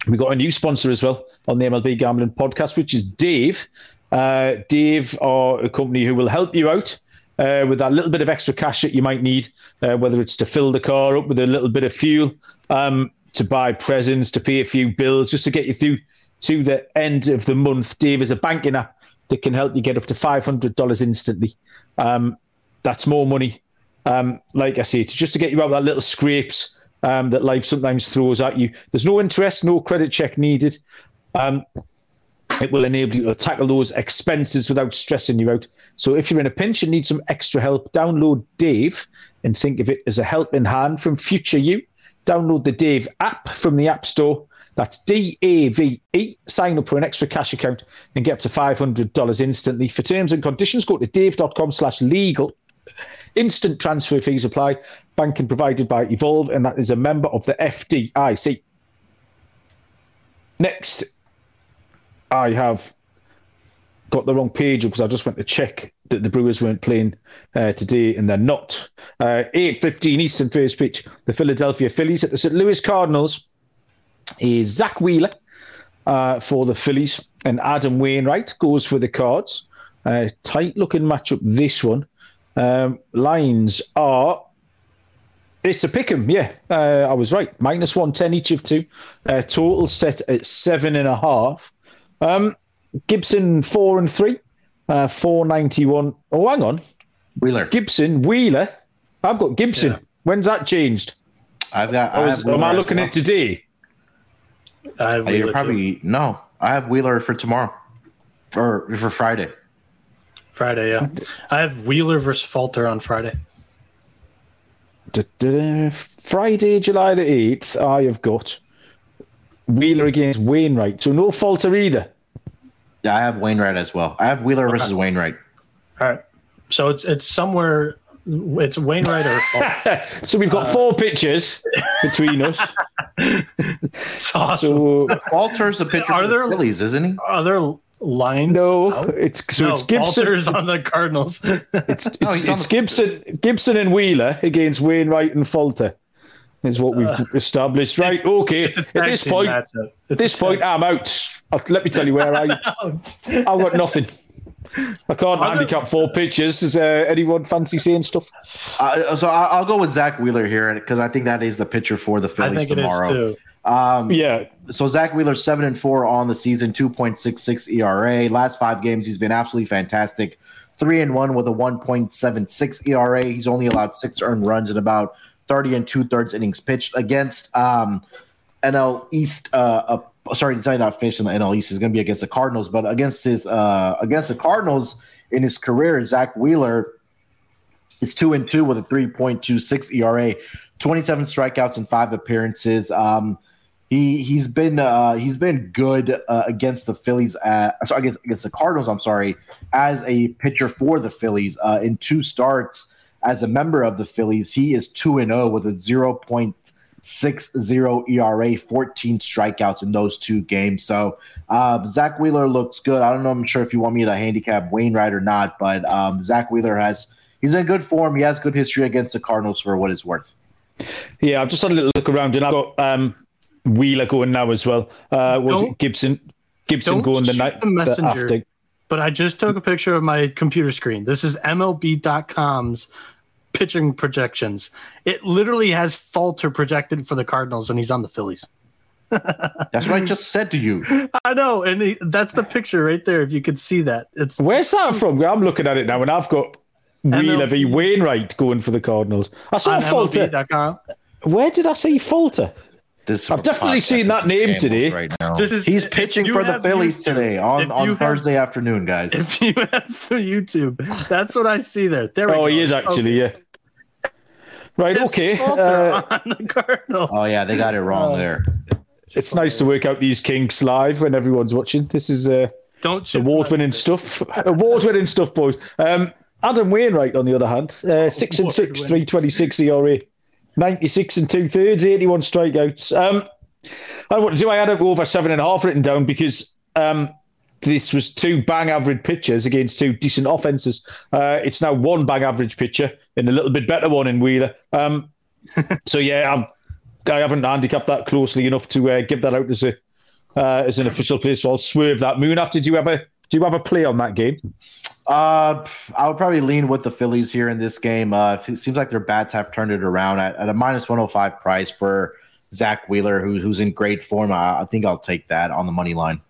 we got a new sponsor as well on the MLB Gambling Podcast, which is Dave. Uh, Dave are a company who will help you out uh, with that little bit of extra cash that you might need, uh, whether it's to fill the car up with a little bit of fuel, um, to buy presents, to pay a few bills, just to get you through to the end of the month. Dave is a banking app that can help you get up to $500 instantly. Um, that's more money, um, like I say, to, just to get you out of that little scrapes um, that life sometimes throws at you. There's no interest, no credit check needed. Um, it will enable you to tackle those expenses without stressing you out. So if you're in a pinch and need some extra help, download Dave and think of it as a helping hand from future you. Download the Dave app from the App Store. That's D A V E. Sign up for an extra cash account and get up to $500 instantly. For terms and conditions, go to dave.com slash legal. Instant transfer fees apply. Banking provided by Evolve, and that is a member of the FDIC. Next, I have got the wrong page because I just went to check that the Brewers weren't playing uh, today, and they're not. Uh, 8.15 Eastern first pitch. The Philadelphia Phillies at the St. Louis Cardinals is Zack Wheeler uh, for the Phillies, and Adam Wainwright goes for the Cards. Uh, tight looking matchup, this one. Um, lines are. It's a pick 'em, yeah. Uh, I was right. Minus 110 each of two. Uh, total set at seven and a half. Um, Gibson, four and three. Uh, 491. Oh, hang on. Wheeler, Gibson, Wheeler. I've got Gibson. Yeah. When's that changed? I've got. I was, am I looking well. at today? I have Uh, You're Wheeler, too. probably no. I have Wheeler for tomorrow, or for Friday. Friday, yeah. I have Wheeler versus Falter on Friday. Friday, July the 8th, I have got Wheeler against Wainwright. So no falter either. Yeah, I have Wainwright as well. I have Wheeler versus Wainwright. All right. So it's it's somewhere. It's Wainwright or Falter. so we've got four pitchers between us. It's awesome. So Falter's the pitcher Are there- the Phillies, isn't he? Are there lines? no, out? it's so no, it's Gibson. Falter's on the Cardinals. It's, it's, No, he's it's the- Gibson, Gibson and Wheeler against Wainwright and Falter. Is what we've uh, established, right? Okay. At this point, at this point, I'm out. I'll, let me tell you where I. I've got nothing. I can't Are there- handicap four pitches. Does uh, anyone fancy saying stuff? Uh, so I- I'll go with Zack Wheeler here because I think that is the pitcher for the I Phillies think it is tomorrow. too. Um, Yeah, so Zack Wheeler seven and four on the season, two point six six ERA. Last five games, he's been absolutely fantastic. Three and one with a one point seven six ERA. He's only allowed six earned runs in about thirty and two thirds innings pitched against um, NL East. Uh, uh, sorry, he's not facing the NL East. He's going to be against the Cardinals, but against his uh, against the Cardinals in his career, Zack Wheeler is two and two with a three point two six ERA, twenty seven strikeouts in five appearances. Um, he he's been uh, he's been good uh, against the Phillies. At, sorry, against against the Cardinals. I'm sorry, as a pitcher for the Phillies uh, in two starts as a member of the Phillies. He is two and zero with a zero point six zero ERA, 14 strikeouts in those two games. So uh, Zack Wheeler looks good. I don't know. I'm sure if you want me to handicap Wainwright or not, but um, Zack Wheeler has he's in good form. He has good history against the Cardinals for what it's worth. Yeah, I've just had a little look around and I've got um, Wheeler going now as well. Uh, was Gibson Gibson going the night the messenger? The but I just took a picture of my computer screen. This is MLB.com's pitching projections. It literally has Falter projected for the Cardinals, and he's on the Phillies. that's what I just said to you. I know, and he, that's the picture right there. If you could see that, it's where's that from? I'm looking at it now, and I've got Wheeler v Wainwright going for the Cardinals. I saw Falter. Where did I see Falter? This I've definitely seen that name today. Right now. This is, He's pitching for the Phillies YouTube, today on, on Thursday afternoon, guys. If you have YouTube, that's what I see there. There we oh, go. he is actually, yeah. Right, it's okay. Uh, oh, yeah, they got it wrong uh, there. It's nice to work out these kinks live when everyone's watching. This is uh, Don't award winning stuff. award winning stuff, boys. Um, Adam Wainwright, on the other hand, uh, 6 and 6, 326 ERA. 96 and two thirds, 81 strikeouts. Um, I what do I had over seven and a half written down because um, this was two bang average pitchers against two decent offenses. Uh, it's now one bang average pitcher and a little bit better one in Wheeler. Um, so yeah, I'm, I haven't handicapped that closely enough to uh, give that out as a uh, as an official play. So I'll swerve that. Moon, after do you have a do you have a play on that game? Uh, I would probably lean with the Phillies here in this game. Uh, it seems like their bats have turned it around at, at a minus 105 price for Zack Wheeler, who, who's in great form. I, I, think I'll take that on the money line.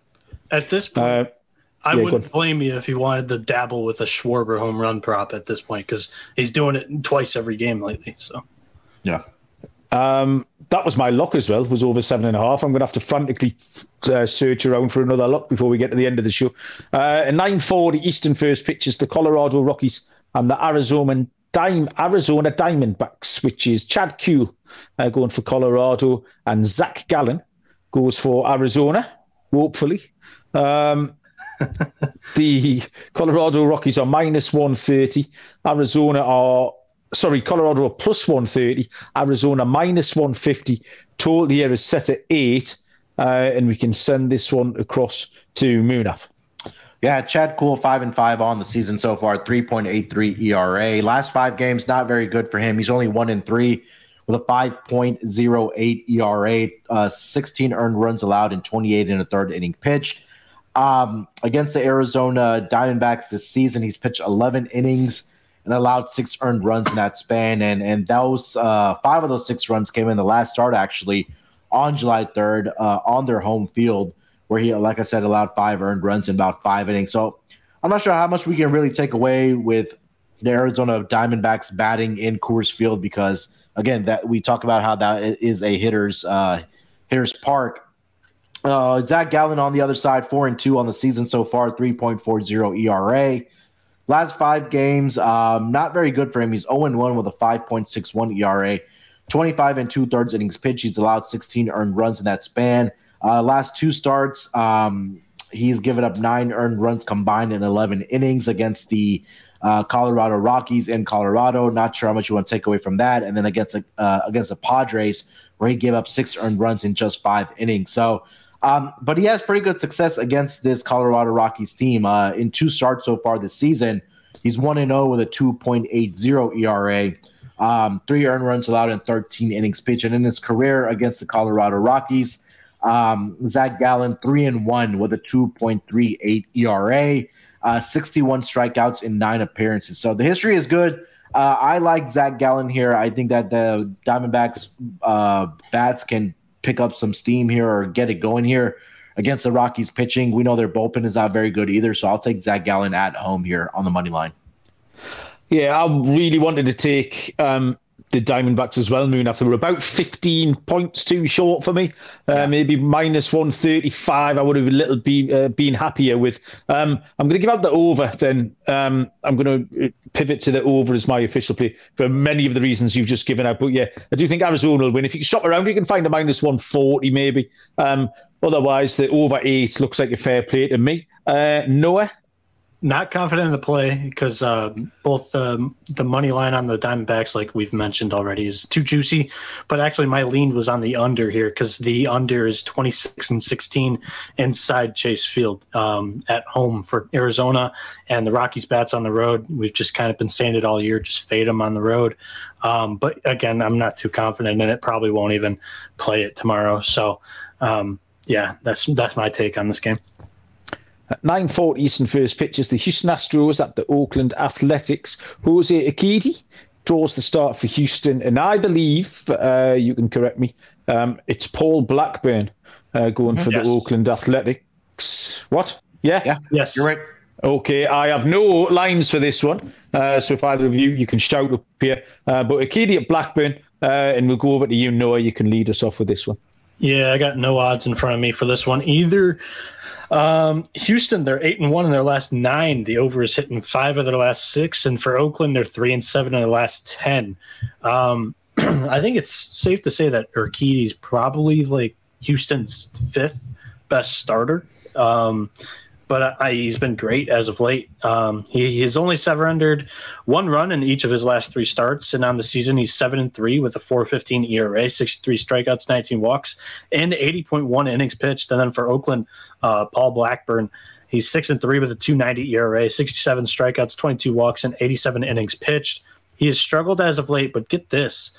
At this point, uh, I yeah, wouldn't blame you if you wanted to dabble with a Schwarber home run prop at this point because he's doing it twice every game lately. So, yeah. Um, that was my lock as well. Was over seven and a half. I'm going to have to frantically uh, search around for another lock before we get to the end of the show. Uh, 9:40 Eastern first pitches the Colorado Rockies and the Arizona Dime, Arizona Diamondbacks, which is Chad Kuhl uh, going for Colorado and Zac Gallen goes for Arizona. Hopefully. Um, the Colorado Rockies are minus 130. Arizona are sorry, Colorado plus 130, Arizona minus 150. Total here is set at eight, uh, and we can send this one across to Munaf. Yeah, Chad Kuhl, five and five on the season so far, 3.83 ERA. Last five games, not very good for him. He's only one in three with a 5.08 ERA, uh, 16 earned runs allowed, and 28 in a third inning pitched. Um, against the Arizona Diamondbacks this season, he's pitched 11 innings and allowed six earned runs in that span. And and those uh, five of those six runs came in the last start actually on July 3rd uh, on their home field, where he, like I said, allowed five earned runs in about five innings. So I'm not sure how much we can really take away with the Arizona Diamondbacks batting in Coors Field because again, that we talk about how that is a hitter's uh, hitter's park. Uh, Zac Gallen on the other side, four and two on the season so far, 3.40 ERA. Last five games, um, not very good for him. He's 0 1 with a 5.61 ERA, 25 and two thirds innings pitched. He's allowed 16 earned runs in that span. Uh, last two starts, um, he's given up nine earned runs combined in 11 innings against the uh, Colorado Rockies in Colorado. Not sure how much you want to take away from that. And then against uh, against the Padres, where he gave up six earned runs in just five innings. So um, but he has pretty good success against this Colorado Rockies team. Uh, in two starts so far this season, he's 1 0 with a 2.80 ERA, um, three earned runs allowed in 13 innings pitched. And in his career against the Colorado Rockies, um, Zac Gallen 3 and 1 with a 2.38 ERA, uh, 61 strikeouts in nine appearances. So the history is good. Uh, I like Zac Gallen here. I think that the Diamondbacks uh, bats can pick up some steam here or get it going here against the Rockies pitching. We know their bullpen is not very good either, so I'll take Zac Gallen at home here on the money line. Yeah, I really wanted to take um, the Diamondbacks as well, Moon. They were about 15 points too short for me. Uh, yeah. Maybe minus 135. I would have a little be, uh, been happier with. Um, I'm going to give out the over then. Um, I'm going to uh, pivot to the over as my official play for many of the reasons you've just given out. But yeah, I do think Arizona will win. If you shop around, you can find a minus 140 maybe. Um, otherwise, the over eight looks like a fair play to me. Uh, Noah, not confident in the play because uh, both the the money line on the Diamondbacks, like we've mentioned already, is too juicy. But actually, my lean was on the under here because the under is 26 and 16 inside Chase Field um, at home for Arizona, and the Rockies bats on the road. We've just kind of been saying it all year, just fade them on the road. Um, but again, I'm not too confident in it. Probably won't even play it tomorrow. So um, yeah, that's that's my take on this game. At 9.40 Eastern first pitches, the Houston Astros at the Oakland Athletics. Jose Urquidy draws the start for Houston, and I believe, uh, you can correct me, um, it's Paul Blackburn uh, going for yes. the Oakland Athletics. What? Yeah? Yeah. Yes. You're right. Okay, I have no lines for this one. Uh, so if either of you, you can shout up here. Uh, but Urquidy at Blackburn, uh, and we'll go over to you, Noah. You can lead us off with this one. Yeah, I got no odds in front of me for this one either. Um, Houston, they're eight and one in their last nine. The over is hitting five of their last six, and for Oakland, they're three and seven in their last ten. Um, I think it's safe to say that Urquidy's probably like Houston's fifth best starter. Um, but I, he's been great as of late. Um, he has only surrendered one run in each of his last three starts, and on the season he's seven and three with a 4.15 ERA, 63 strikeouts, 19 walks, and 80.1 innings pitched. And then for Oakland, uh, Paul Blackburn, he's six and three with a 2.90 ERA, 67 strikeouts, 22 walks, and 87 innings pitched. He has struggled as of late, but get this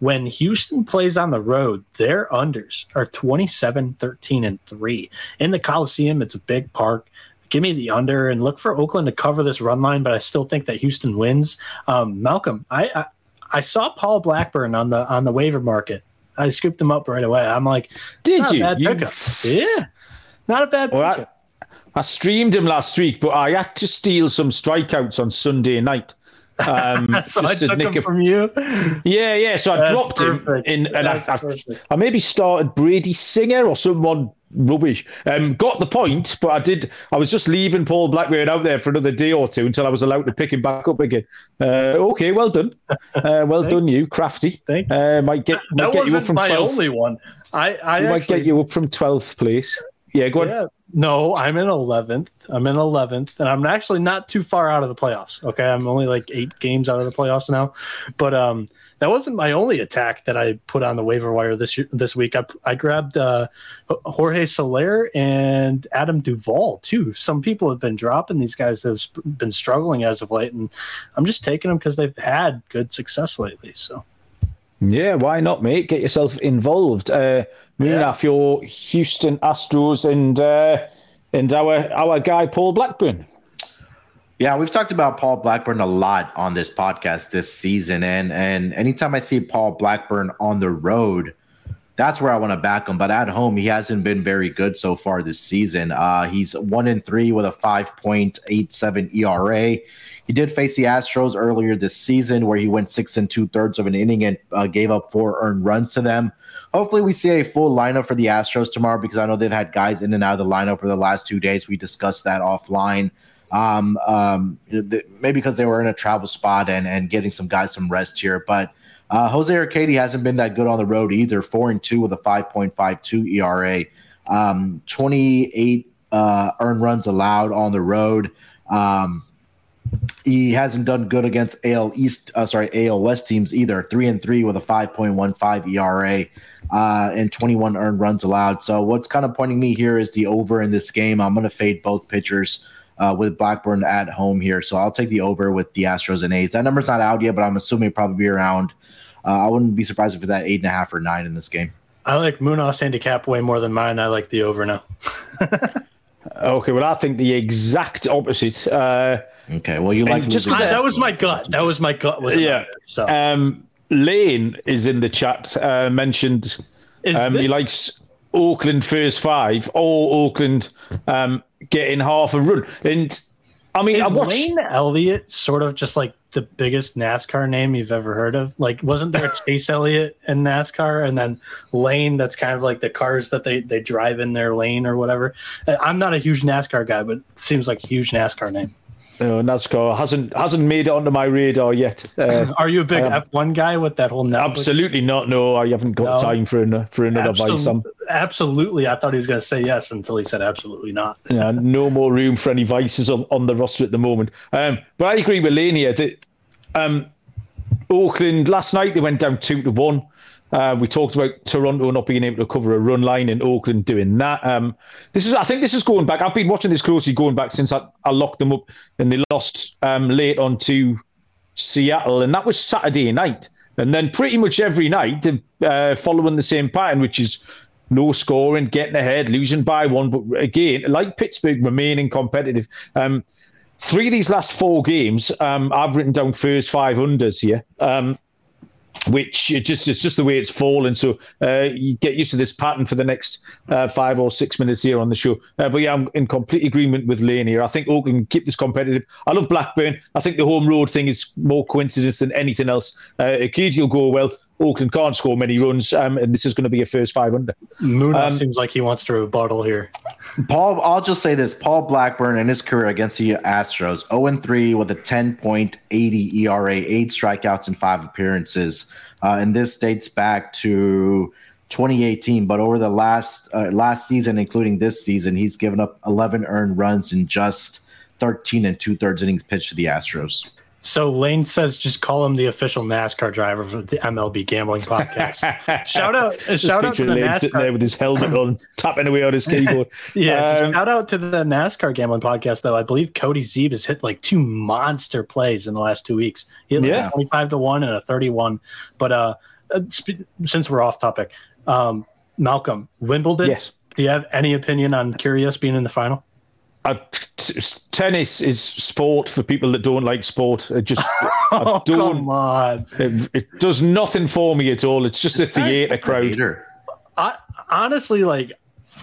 when Houston plays on the road, their unders are 27, 13, and 3. In the Coliseum, it's a big park. Give me the under and look for Oakland to cover this run line, but I still think that Houston wins. Um, Malcolm, I, I, I saw Paul Blackburn on the on the waiver market. I scooped him up right away. I'm like, did you? you yeah, not a bad well, I, I streamed him last week, but I had to steal some strikeouts on Sunday night. Um, so I took him from you. Yeah, yeah. So I That's dropped perfect. him in, and I, I, I, maybe started Brady Singer or someone rubbish. Um, got the point, but I did. I was just leaving Paul Blackburn out there for another day or two until I was allowed to pick him back up again. Uh, okay, well done. Uh, well done, you crafty. Thank uh, might get might that get you up from my 12th. only one. I, I actually, might get you up from twelfth place. Yeah, go yeah. No, I'm in 11th. I'm in 11th, and I'm actually not too far out of the playoffs. Okay, I'm only like eight games out of the playoffs now, but um, that wasn't my only attack that I put on the waiver wire this year, this week. I, I grabbed uh, Jorge Soler and Adam Duvall too. Some people have been dropping these guys have been struggling as of late, and I'm just taking them because they've had good success lately. So. Yeah, why not, mate? Get yourself involved. Uh, yeah. off your Houston Astros and uh, and our our guy Paul Blackburn. Yeah, we've talked about Paul Blackburn a lot on this podcast this season, and and anytime I see Paul Blackburn on the road, that's where I want to back him. But at home, he hasn't been very good so far this season. Uh, he's one in three with a five point eight seven ERA. He did face the Astros earlier this season, where he went six and two thirds of an inning and uh, gave up four earned runs to them. Hopefully, we see a full lineup for the Astros tomorrow because I know they've had guys in and out of the lineup for the last two days. We discussed that offline. Um, um, maybe because they were in a travel spot and and getting some guys some rest here, but. Uh, Jose Urquidy hasn't been that good on the road either. Four and two with a 5.52 ERA, um, 28 uh, earned runs allowed on the road. Um, he hasn't done good against AL East, uh, sorry, AL West teams either. Three and three with a 5.15 ERA uh, and 21 earned runs allowed. So what's kind of pointing me here is the over in this game. I'm going to fade both pitchers uh, with Blackburn at home here. So I'll take the over with the Astros and A's. That number's not out yet, but I'm assuming it'll probably be around. Uh, I wouldn't be surprised if it's at eight and a half or nine in this game. I like Munaf's handicap way more than mine. I like the over now. Okay, well, I think the exact opposite. Uh, okay, well, you like just that was my gut. That was my gut. Was yeah. so. Um, Lane is in the chat. Uh, mentioned um, he likes Oakland first five or Oakland um, getting half a run. And I mean, is I watched... Lane Elliott sort of just like the biggest NASCAR name you've ever heard of? Like, wasn't there Chase Elliott in NASCAR, and then Lane? That's kind of like the cars that they they drive in their lane or whatever. Uh, I'm not a huge NASCAR guy, but it seems like a huge NASCAR name. No, NASCAR hasn't hasn't made it onto my radar yet. Uh, Are you a big F1 guy with that whole Netflix? Absolutely not. No, I haven't got no. time for an, for another Absol- vice. Absolutely, I thought he was going to say yes until he said absolutely not. yeah, no more room for any vices on, on the roster at the moment. Um, but I agree with Lania that um, Oakland last night they went down two to one. Uh, we talked about Toronto not being able to cover a run line and Oakland doing that. Um, this is, I think, this is going back. I've been watching this closely going back since I, I locked them up and they lost um, late on to Seattle, and that was Saturday night. And then pretty much every night, uh, following the same pattern, which is no scoring, getting ahead, losing by one, but again, like Pittsburgh, remaining competitive. Um, three of these last four games, um, I've written down first five unders here. Which it just it's just the way it's fallen. So uh, you get used to this pattern for the next uh, five or six minutes here on the show. Uh, but yeah, I'm in complete agreement with Lane here. I think Oakland keep this competitive. I love Blackburn. I think the home road thing is more coincidence than anything else. Uh, will go well. Oakland can't score many runs, um, and this is going to be a first five under. Moon um, seems like he wants to rebuttal here. Paul, I'll just say this: Paul Blackburn in his career against the Astros, 0 and 3 with a 10.80 ERA, eight strikeouts in five appearances, uh, and this dates back to 2018. But over the last uh, last season, including this season, he's given up 11 earned runs in just 13 and two thirds innings pitched to the Astros. So Lane says, just call him the official NASCAR driver for the MLB gambling podcast. shout out, shout out to the NASCAR sitting there with his helmet on, tapping away on his keyboard. yeah, um, shout out to the NASCAR gambling podcast though. I believe Cody Zeeb has hit like two monster plays in the last two weeks. He hit like yeah. twenty-five to one and a thirty-one. But uh, uh sp- since we're off topic, um, Malcolm Wimbledon. Yes. Do you have any opinion on Kyrgios being in the final? Uh, tennis is sport for people that don't like sport. It just oh, I don't. Come on. It, it, does nothing for me at all. It's just a theater crowd. I honestly like.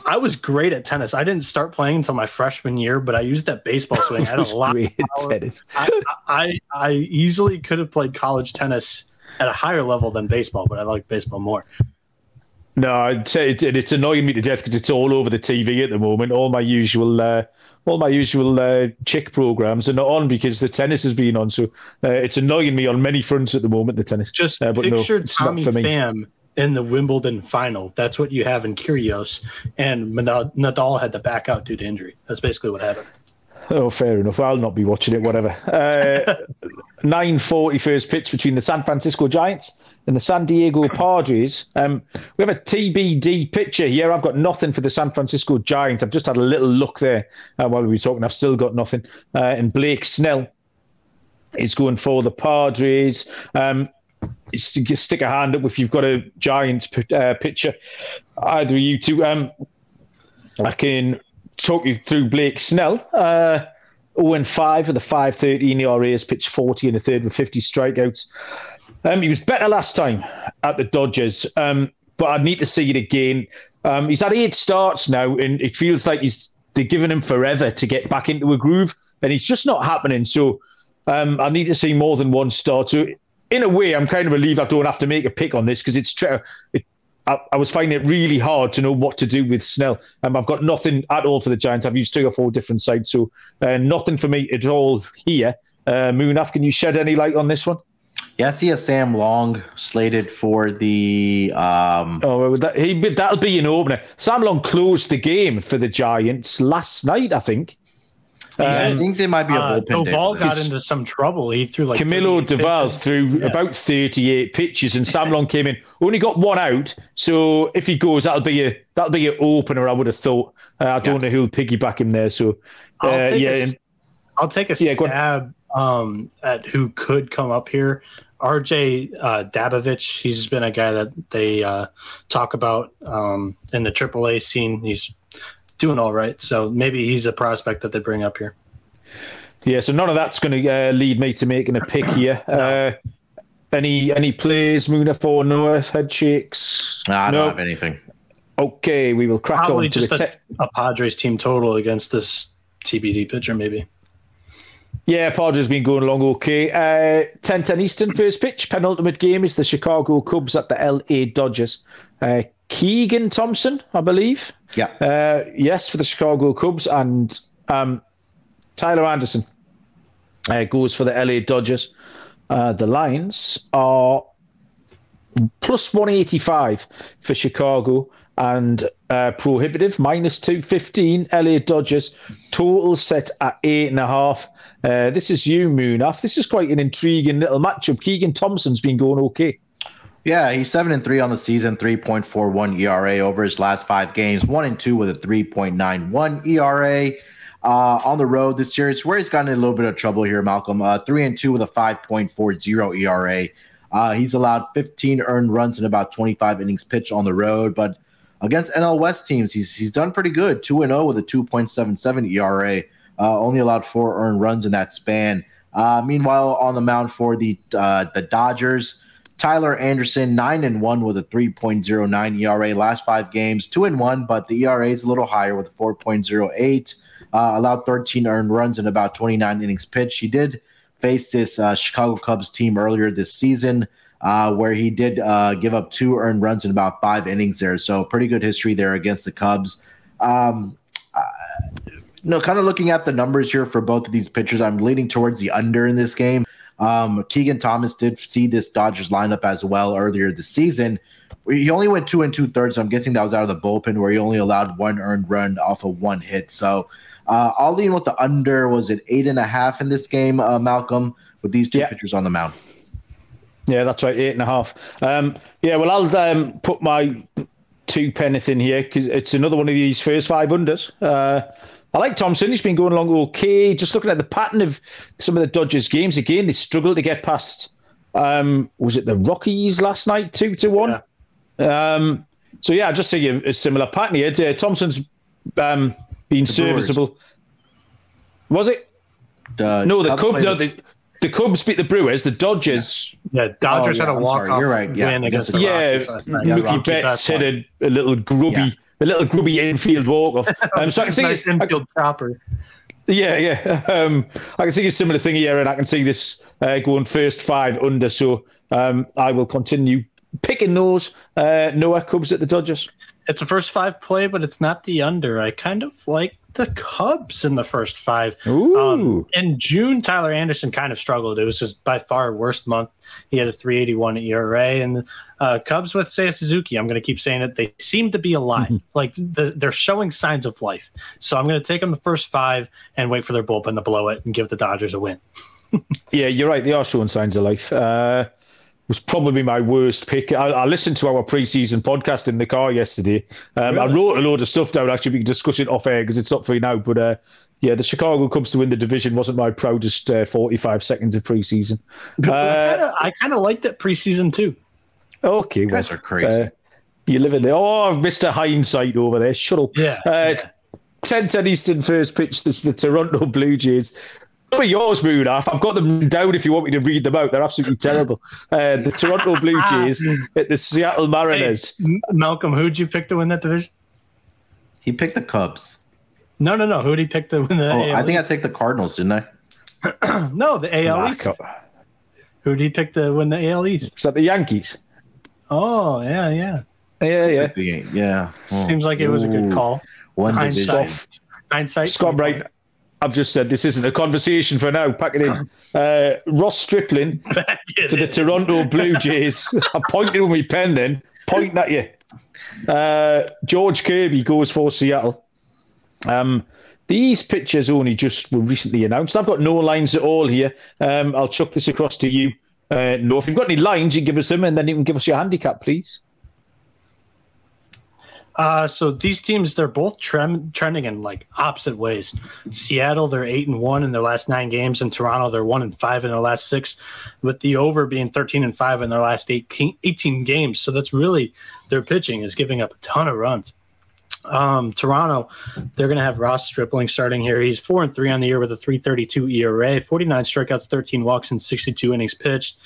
I was great at tennis. I didn't start playing until my freshman year, but I used that baseball swing. I had a lot. Great of tennis. I, I I easily could have played college tennis at a higher level than baseball, but I like baseball more. No, it's, it's annoying me to death because it's all over the TV at the moment. All my usual, uh, all my usual uh, chick programs are not on because the tennis has been on. So uh, it's annoying me on many fronts at the moment. The tennis. Just uh, but picture no, Tommy Pham in the Wimbledon final. That's what you have in Kyrgios, and Nadal had to back out due to injury. That's basically what happened. Oh, fair enough. I'll not be watching it. Whatever. Uh, Nine forty first pitch between the San Francisco Giants and the San Diego Padres. Um, we have a TBD picture here. I've got nothing for the San Francisco Giants. I've just had a little look there uh, while we were talking. I've still got nothing. Uh, and Blake Snell is going for the Padres. Um, just stick a hand up if you've got a Giants uh, picture. Either of you two. Um, I can talk you through Blake Snell. Uh, 0 5 with the 513 ERA, has pitched 40 in the third with 50 strikeouts. Um, he was better last time at the Dodgers, um, but I'd need to see it again. Um, he's had eight starts now, and it feels like he's they're giving him forever to get back into a groove, and it's just not happening. So um, I need to see more than one start. So in a way, I'm kind of relieved I don't have to make a pick on this because it's true. It, I, I, was finding it really hard to know what to do with Snell. Um, I've got nothing at all for the Giants. I've used three or four different sides, so uh, nothing for me at all here. Uh, Munaf, can you shed any light on this one? Yeah, I see a Sam Long slated for the. Um... Oh, that, he, that'll be an opener. Sam Long closed the game for the Giants last night, I think. Yeah, um, I think they might be a uh, bullpen. Doval got into some trouble. He threw like Camilo Doval threw yeah. about 38 pitches, and Sam Long came in. Only got one out. So if he goes, that'll be a that'll be an opener. I would have thought. Uh, I don't yeah. know who'll piggyback him there. So uh, yeah, a, I'll take a yeah, stab um, at who could come up here. RJ uh, Dabovich, he's been a guy that they uh, talk about um, in the AAA scene. He's doing all right. So maybe he's a prospect that they bring up here. Yeah, so none of that's going to uh, lead me to making a pick here. Uh, any any plays, Munaf or Noah head shakes? Nah, I don't have anything. Okay, we will crack Probably on to just the a, a Padres team total against this TBD pitcher, maybe. Yeah, Padres been going along okay. Uh, 10 10 Eastern first pitch. Penultimate game is the Chicago Cubs at the LA Dodgers. Uh, Keegan Thompson, I believe. Yeah. Uh, yes, for the Chicago Cubs. And um, Tyler Anderson uh, goes for the LA Dodgers. Uh, the lines are plus 185 for Chicago and uh, prohibitive minus 215 LA Dodgers total set at eight and a half uh, this is you Munaf this is quite an intriguing little matchup Keegan Thompson's been going okay yeah he's seven and three on the season 3.41 ERA over his last five games one and two with a 3.91 ERA uh, on the road this series where he's gotten in a little bit of trouble here Malcolm uh, three and two with a 5.40 ERA uh, he's allowed 15 earned runs in about 25 innings pitched on the road, but against NL West teams, he's he's done pretty good. 2 and 0 with a 2.77 ERA, uh, only allowed four earned runs in that span. Uh, meanwhile, on the mound for the uh, the Dodgers, Tyler Anderson, 9 and 1 with a 3.09 ERA last five games, 2 and 1, but the ERA is a little higher with a 4.08. Uh, allowed 13 earned runs in about 29 innings pitched. He did face this uh, Chicago Cubs team earlier this season, uh, where he did uh, give up two earned runs in about five innings there. So pretty good history there against the Cubs. Um, uh, no, kind of looking at the numbers here for both of these pitchers, I'm leaning towards the under in this game. Um, Keegan Thomas did see this Dodgers lineup as well earlier this season. He only went two and two thirds, so I'm guessing that was out of the bullpen where he only allowed one earned run off of one hit. So uh, I'll lean with the under. Was it eight and a half in this game, uh, Malcolm, with these two yeah. pitchers on the mound? Yeah, that's right, eight and a half. Um, yeah, well, I'll um, put my two penneth in here because it's another one of these first five unders. Uh, I like Thompson. He's been going along okay. Just looking at the pattern of some of the Dodgers games, again, they struggled to get past. Um, was it the Rockies last night, two to one? Yeah. Um, so yeah, I just see a, a similar pattern here. Uh, Thompson's um, been the serviceable. Brewers. Was it? Uh, no, the Cubs. No, the, the Cubs beat the Brewers. The Dodgers. Yeah, Dodgers oh, yeah, had a walk off. You're right. Yeah, win against the yeah, Mookie Betts hit a, a, little grubby, yeah. a little grubby infield walk off. Um, so I can see nice infield I, proper. Yeah, yeah. Um, I can see a similar thing here, and I can see this uh, going first five under. So um, I will continue picking those uh, Noah Cubs at the Dodgers. It's a first five play, but it's not the under. I kind of like the Cubs in the first five. Um, in June, Tyler Anderson kind of struggled. It was his by far worst month. He had a 381 ERA. And uh, Cubs with Seiya Suzuki, I'm going to keep saying it. They seem to be alive. Mm-hmm. Like the, they're showing signs of life. So I'm going to take them the first five and wait for their bullpen to blow it and give the Dodgers a win. yeah, you're right. They are showing signs of life. Uh, was probably my worst pick. I, I, listened to our preseason podcast in the car yesterday. Um, really? I wrote a load of stuff down. Actually, we can discuss it off air because it's up for you now. But uh, yeah, the Chicago Cubs to win the division wasn't my proudest uh, 45 seconds of preseason. Uh, I kind of liked it preseason too. Okay, you guys well, are crazy. Uh, you live in there. Oh, Mr. Hindsight over there. Shut up. Yeah. Uh, yeah. 10 10 Eastern first pitch. This the Toronto Blue Jays some of yours, Munaf. I've got them down if you want me to read them out. They're absolutely terrible. Uh, the Toronto Blue Jays at the Seattle Mariners. Hey, Malcolm, who'd you pick to win that division? He picked the Cubs. No, no, no. Who'd he pick to win the oh, AL I think East? I picked the Cardinals, didn't I? no, the AL East. Who'd he pick to win the AL East? Is that the Yankees? Oh, yeah, yeah. Yeah, yeah. Yeah. Oh. Seems like it was a good call. One hindsight. Hindsight. Scott Bright. I've just said this isn't a conversation for now. Pack it in. Uh, Ross Stripling to the Toronto Blue Jays. I pointed pointing with my pen then, pointing at you. Uh, George Kirby goes for Seattle. Um, these pictures only just were recently announced. I've got no lines at all here. Um, I'll chuck this across to you. Uh, no, if you've got any lines, you give us them, and then you can give us your handicap, please. Uh, so these teams, they're both trend, trending in like opposite ways. Seattle, they're eight and one in their last nine games, and Toronto, they're one and five in their last six, with the over being 13 and five in their last 18, 18 games. So that's really their pitching is giving up a ton of runs. Um, Toronto, they're going to have Ross Stripling starting here. He's four and three on the year with a 332 ERA, 49 strikeouts, 13 walks, and 62 innings pitched.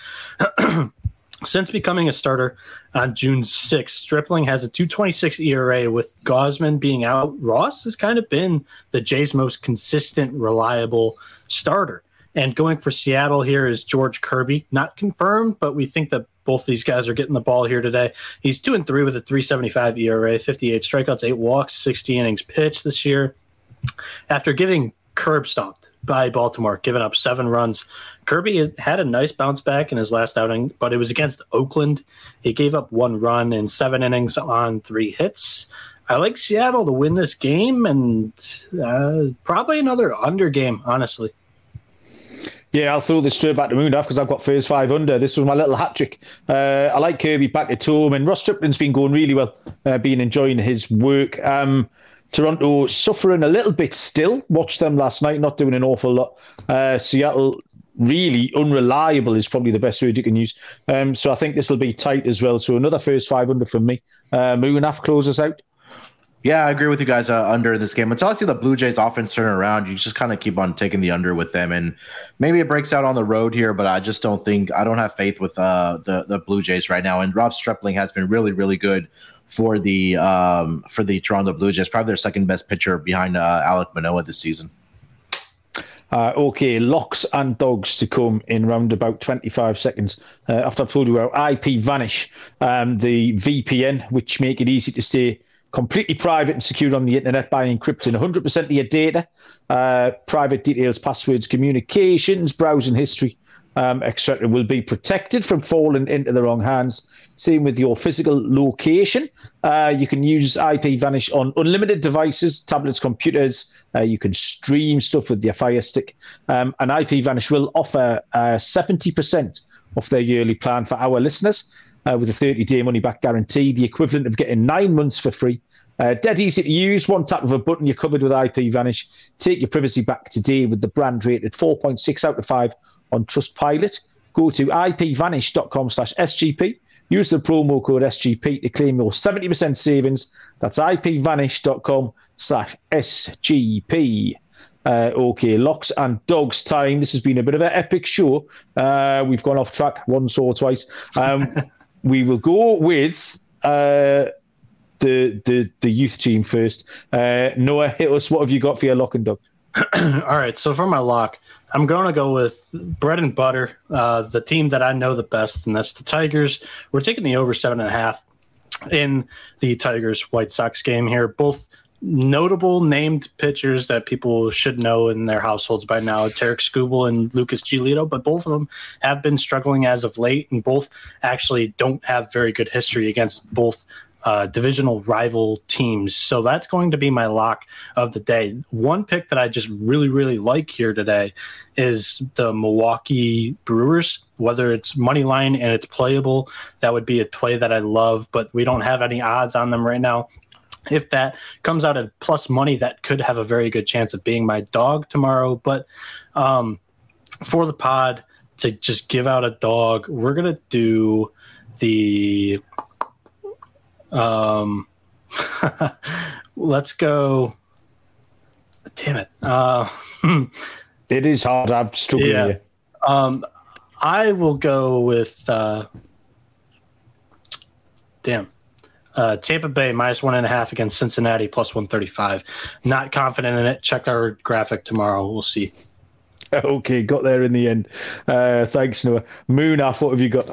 Since becoming a starter on June 6th, Stripling has a 226 ERA with Gausman being out. Ross has kind of been the Jays' most consistent, reliable starter. And going for Seattle here is George Kirby. Not confirmed, but we think that both these guys are getting the ball here today. He's two and three with a 375 ERA, 58 strikeouts, eight walks, 60 innings pitched this year. After getting curb stomped by Baltimore, giving up seven runs, Kirby had a nice bounce back in his last outing, but it was against Oakland. He gave up one run in seven innings on three hits. I like Seattle to win this game and uh, probably another under game, honestly. Yeah, I'll throw this straight back to Munaf because I've got first five under. This was my little hat trick. Uh, I like Kirby back at home, and Ross Stripling's been going really well, uh, been enjoying his work. Um, Toronto suffering a little bit still. Watched them last night, not doing an awful lot. Uh, Seattle really unreliable is probably the best word you can use. Um, so I think this will be tight as well. So another first five under from me. Uh, Munaf closes out. Yeah, I agree with you guys uh, under this game. Until I see the Blue Jays offense turn around, you just kind of keep on taking the under with them, and maybe it breaks out on the road here. But I just don't think I don't have faith with uh, the the Blue Jays right now. And Rob Stripling has been really really good for the um, for the Toronto Blue Jays, probably their second best pitcher behind uh, Alek Manoah this season. Uh, okay, locks and dogs to come in round about 25 seconds. Uh, after I've told you about IP Vanish, um, the VPN, which make it easy to stay completely private and secure on the internet by encrypting 100% of your data, uh, private details, passwords, communications, browsing history, um, etc. will be protected from falling into the wrong hands. Same with your physical location. Uh, you can use IP Vanish on unlimited devices, tablets, computers. Uh, you can stream stuff with your Fire Stick. Um, and IP Vanish will offer uh, 70% of their yearly plan for our listeners uh, with a 30 day money back guarantee, the equivalent of getting nine months for free. Uh, dead easy to use. One tap of a button, you're covered with IP Vanish. Take your privacy back today with the brand rated 4.6 out of 5 on Trustpilot. Go to ipvanish.com slash SGP. Use the promo code SGP to claim your 70% savings. That's ipvanish.com slash SGP. Uh, okay, locks and dogs time. This has been a bit of an epic show. Uh, we've gone off track once or twice. Um, we will go with uh, the the the youth team first. Uh, Noah, hit us. What have you got for your lock and dog? All right. So for my lock, I'm going to go with bread and butter, uh, the team that I know the best, and that's the Tigers. We're taking the over seven and a half in the Tigers White Sox game here. Both notable named pitchers that people should know in their households by now, Tarik Skubal and Lucas Giolito, but both of them have been struggling as of late, and both actually don't have very good history against both uh, divisional rival teams. So that's going to be my lock of the day. One pick that I just really, really like here today is the Milwaukee Brewers. Whether it's money line and it's playable, that would be a play that I love, but we don't have any odds on them right now if that comes out at plus money, that could have a very good chance of being my dog tomorrow. But um, for the pod, to just give out a dog, we're gonna do the. Um, let's go. Damn it! Uh, it is hard. I'm struggling. Yeah. Um, I will go with. Uh, damn. Uh, Tampa Bay minus one and a half against Cincinnati plus 135. Not confident in it. Check our graphic tomorrow. We'll see. Okay, got there in the end. Uh, thanks, Noah. Moon, Munaf, what have you got?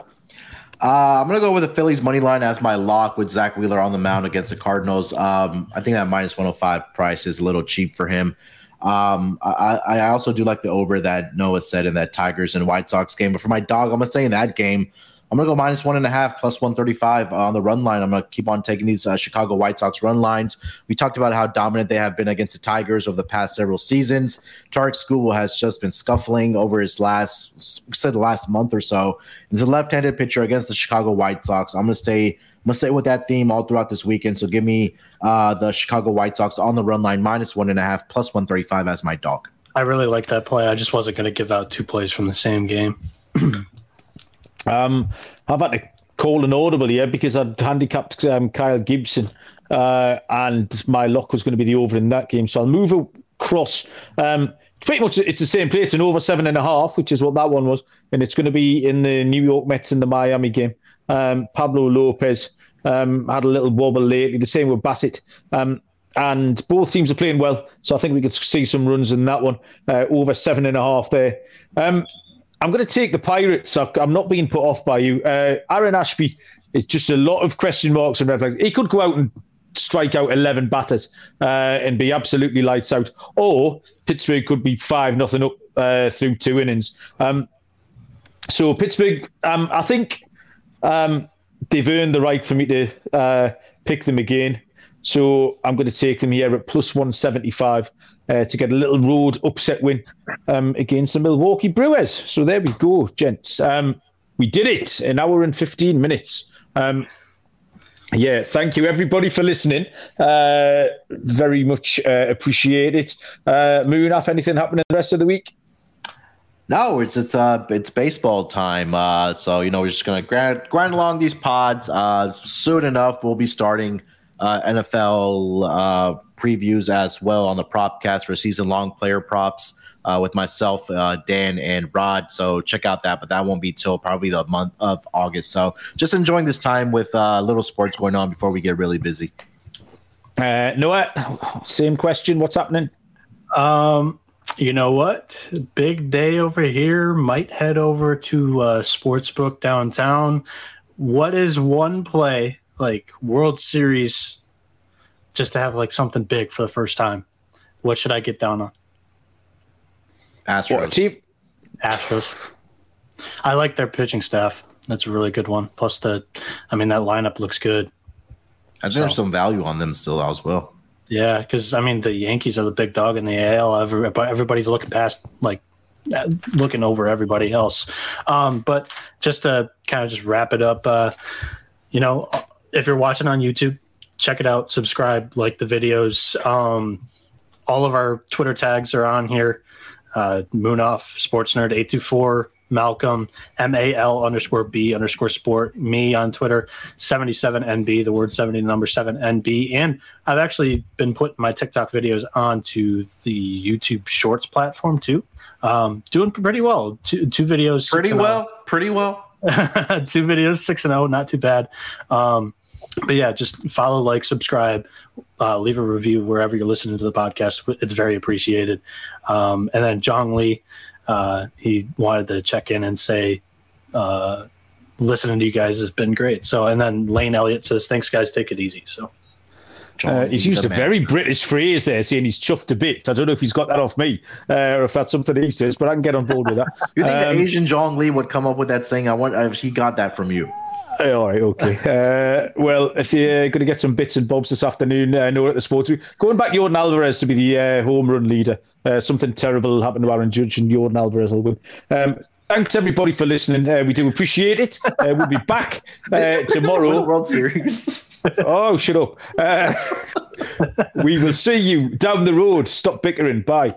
Uh, I'm gonna go with the Phillies money line as my lock with Zack Wheeler on the mound against the Cardinals. Um, I think that minus 105 price is a little cheap for him. Um, I, I also do like the over that Noah said in that Tigers and White Sox game. But for my dog, I'm gonna say in that game. I'm going to go minus one and a half, plus 135 on the run line. I'm going to keep on taking these uh, Chicago White Sox run lines. We talked about how dominant they have been against the Tigers over the past several seasons. Tarik Skubal has just been scuffling over his last, said the last month or so. He's a left-handed pitcher against the Chicago White Sox. I'm going to stay. I'm to stay with that theme all throughout this weekend. So give me uh, the Chicago White Sox on the run line, minus one and a half, plus 135 as my dog. I really like that play. I just wasn't to give out two plays from the same game. Um, I've had to call an audible here because I'd handicapped um, Kyle Gibson, uh, and my lock was going to be the over in that game. So I'll move across. Um, pretty much it's the same play. It's an over seven and a half, which is what that one was, and it's going to be in the New York Mets and the Miami game. Um, Pablo Lopez um, had a little wobble lately. The same with Bassitt. Um, and both teams are playing well. So I think we could see some runs in that one uh, over seven and a half there. I'm going to take the Pirates. I'm not being put off by you. Uh, Aaron Ashby is just a lot of question marks and red flags. He could go out and strike out 11 batters uh, and be absolutely lights out. Or Pittsburgh could be 5 nothing up uh, through two innings. Um, so Pittsburgh, um, I think um, they've earned the right for me to uh, pick them again. So I'm going to take them here at plus 175 uh, to get a little road upset win um, against the Milwaukee Brewers. So there we go, gents. Um, we did it an hour and 15 minutes. Um, yeah, thank you everybody for listening. Uh, very much uh, appreciate it. Uh, Moon, off anything happening the rest of the week? No, it's it's uh it's baseball time. Uh, so you know we're just gonna grind, grind along these pods. Uh, soon enough, we'll be starting uh, NFL uh, previews as well on the Propcast for season long player props uh, with myself, uh, Dan, and Rod. So check out that, but that won't be till probably the month of August. So just enjoying this time with uh, little sports going on before we get really busy. Uh, Noah, same question. What's happening? Um, you know what? Big day over here. Might head over to uh, Sportsbook downtown. What is one play like World Series just to have like something big for the first time? What should I get down on? Astros. What, team? Astros. I like their pitching staff. That's a really good one. Plus the, I mean, that lineup looks good. I think so. there's some value on them still as well. Yeah, because I mean the Yankees are the big dog in the AL. Every, everybody's looking past like looking over everybody else. Um, but just to kind of just wrap it up, uh, you know, if you're watching on YouTube, check it out, subscribe, like the videos. Um, all of our Twitter tags are on here uh, Munaf, Sports Nerd 824, Malcolm, M A L underscore B underscore sport, me on Twitter, 77NB, the word 70, number 7NB. And I've actually been putting my TikTok videos onto the YouTube Shorts platform too. Um, doing pretty well. Two, two videos. Pretty well. Pretty well. two videos, 6 and 0, not too bad. Um, but yeah, just follow, like, subscribe, uh, leave a review wherever you're listening to the podcast. It's very appreciated. Um, and then John Lee, uh, he wanted to check in and say, uh, listening to you guys has been great. So, and then Lane Elliott says, thanks, guys. Take it easy. So, uh, he's used a very British phrase there, saying he's chuffed a bit. I don't know if he's got that off me uh, or if that's something he says, but I can get on board with that. you think um, the Asian John Lee would come up with that saying? I want if he got that from you. All right, okay. Uh, well, if you're going to get some bits and bobs this afternoon, uh, know at the sports week, going back Jordan Alvarez to be the uh, home run leader. Uh, something terrible happened to Aaron Judge, and Jordan Alvarez will win. Um, thanks everybody for listening. Uh, we do appreciate it. Uh, we'll be back uh, tomorrow. World Series. oh, shut up. Uh, we will see you down the road. Stop bickering. Bye.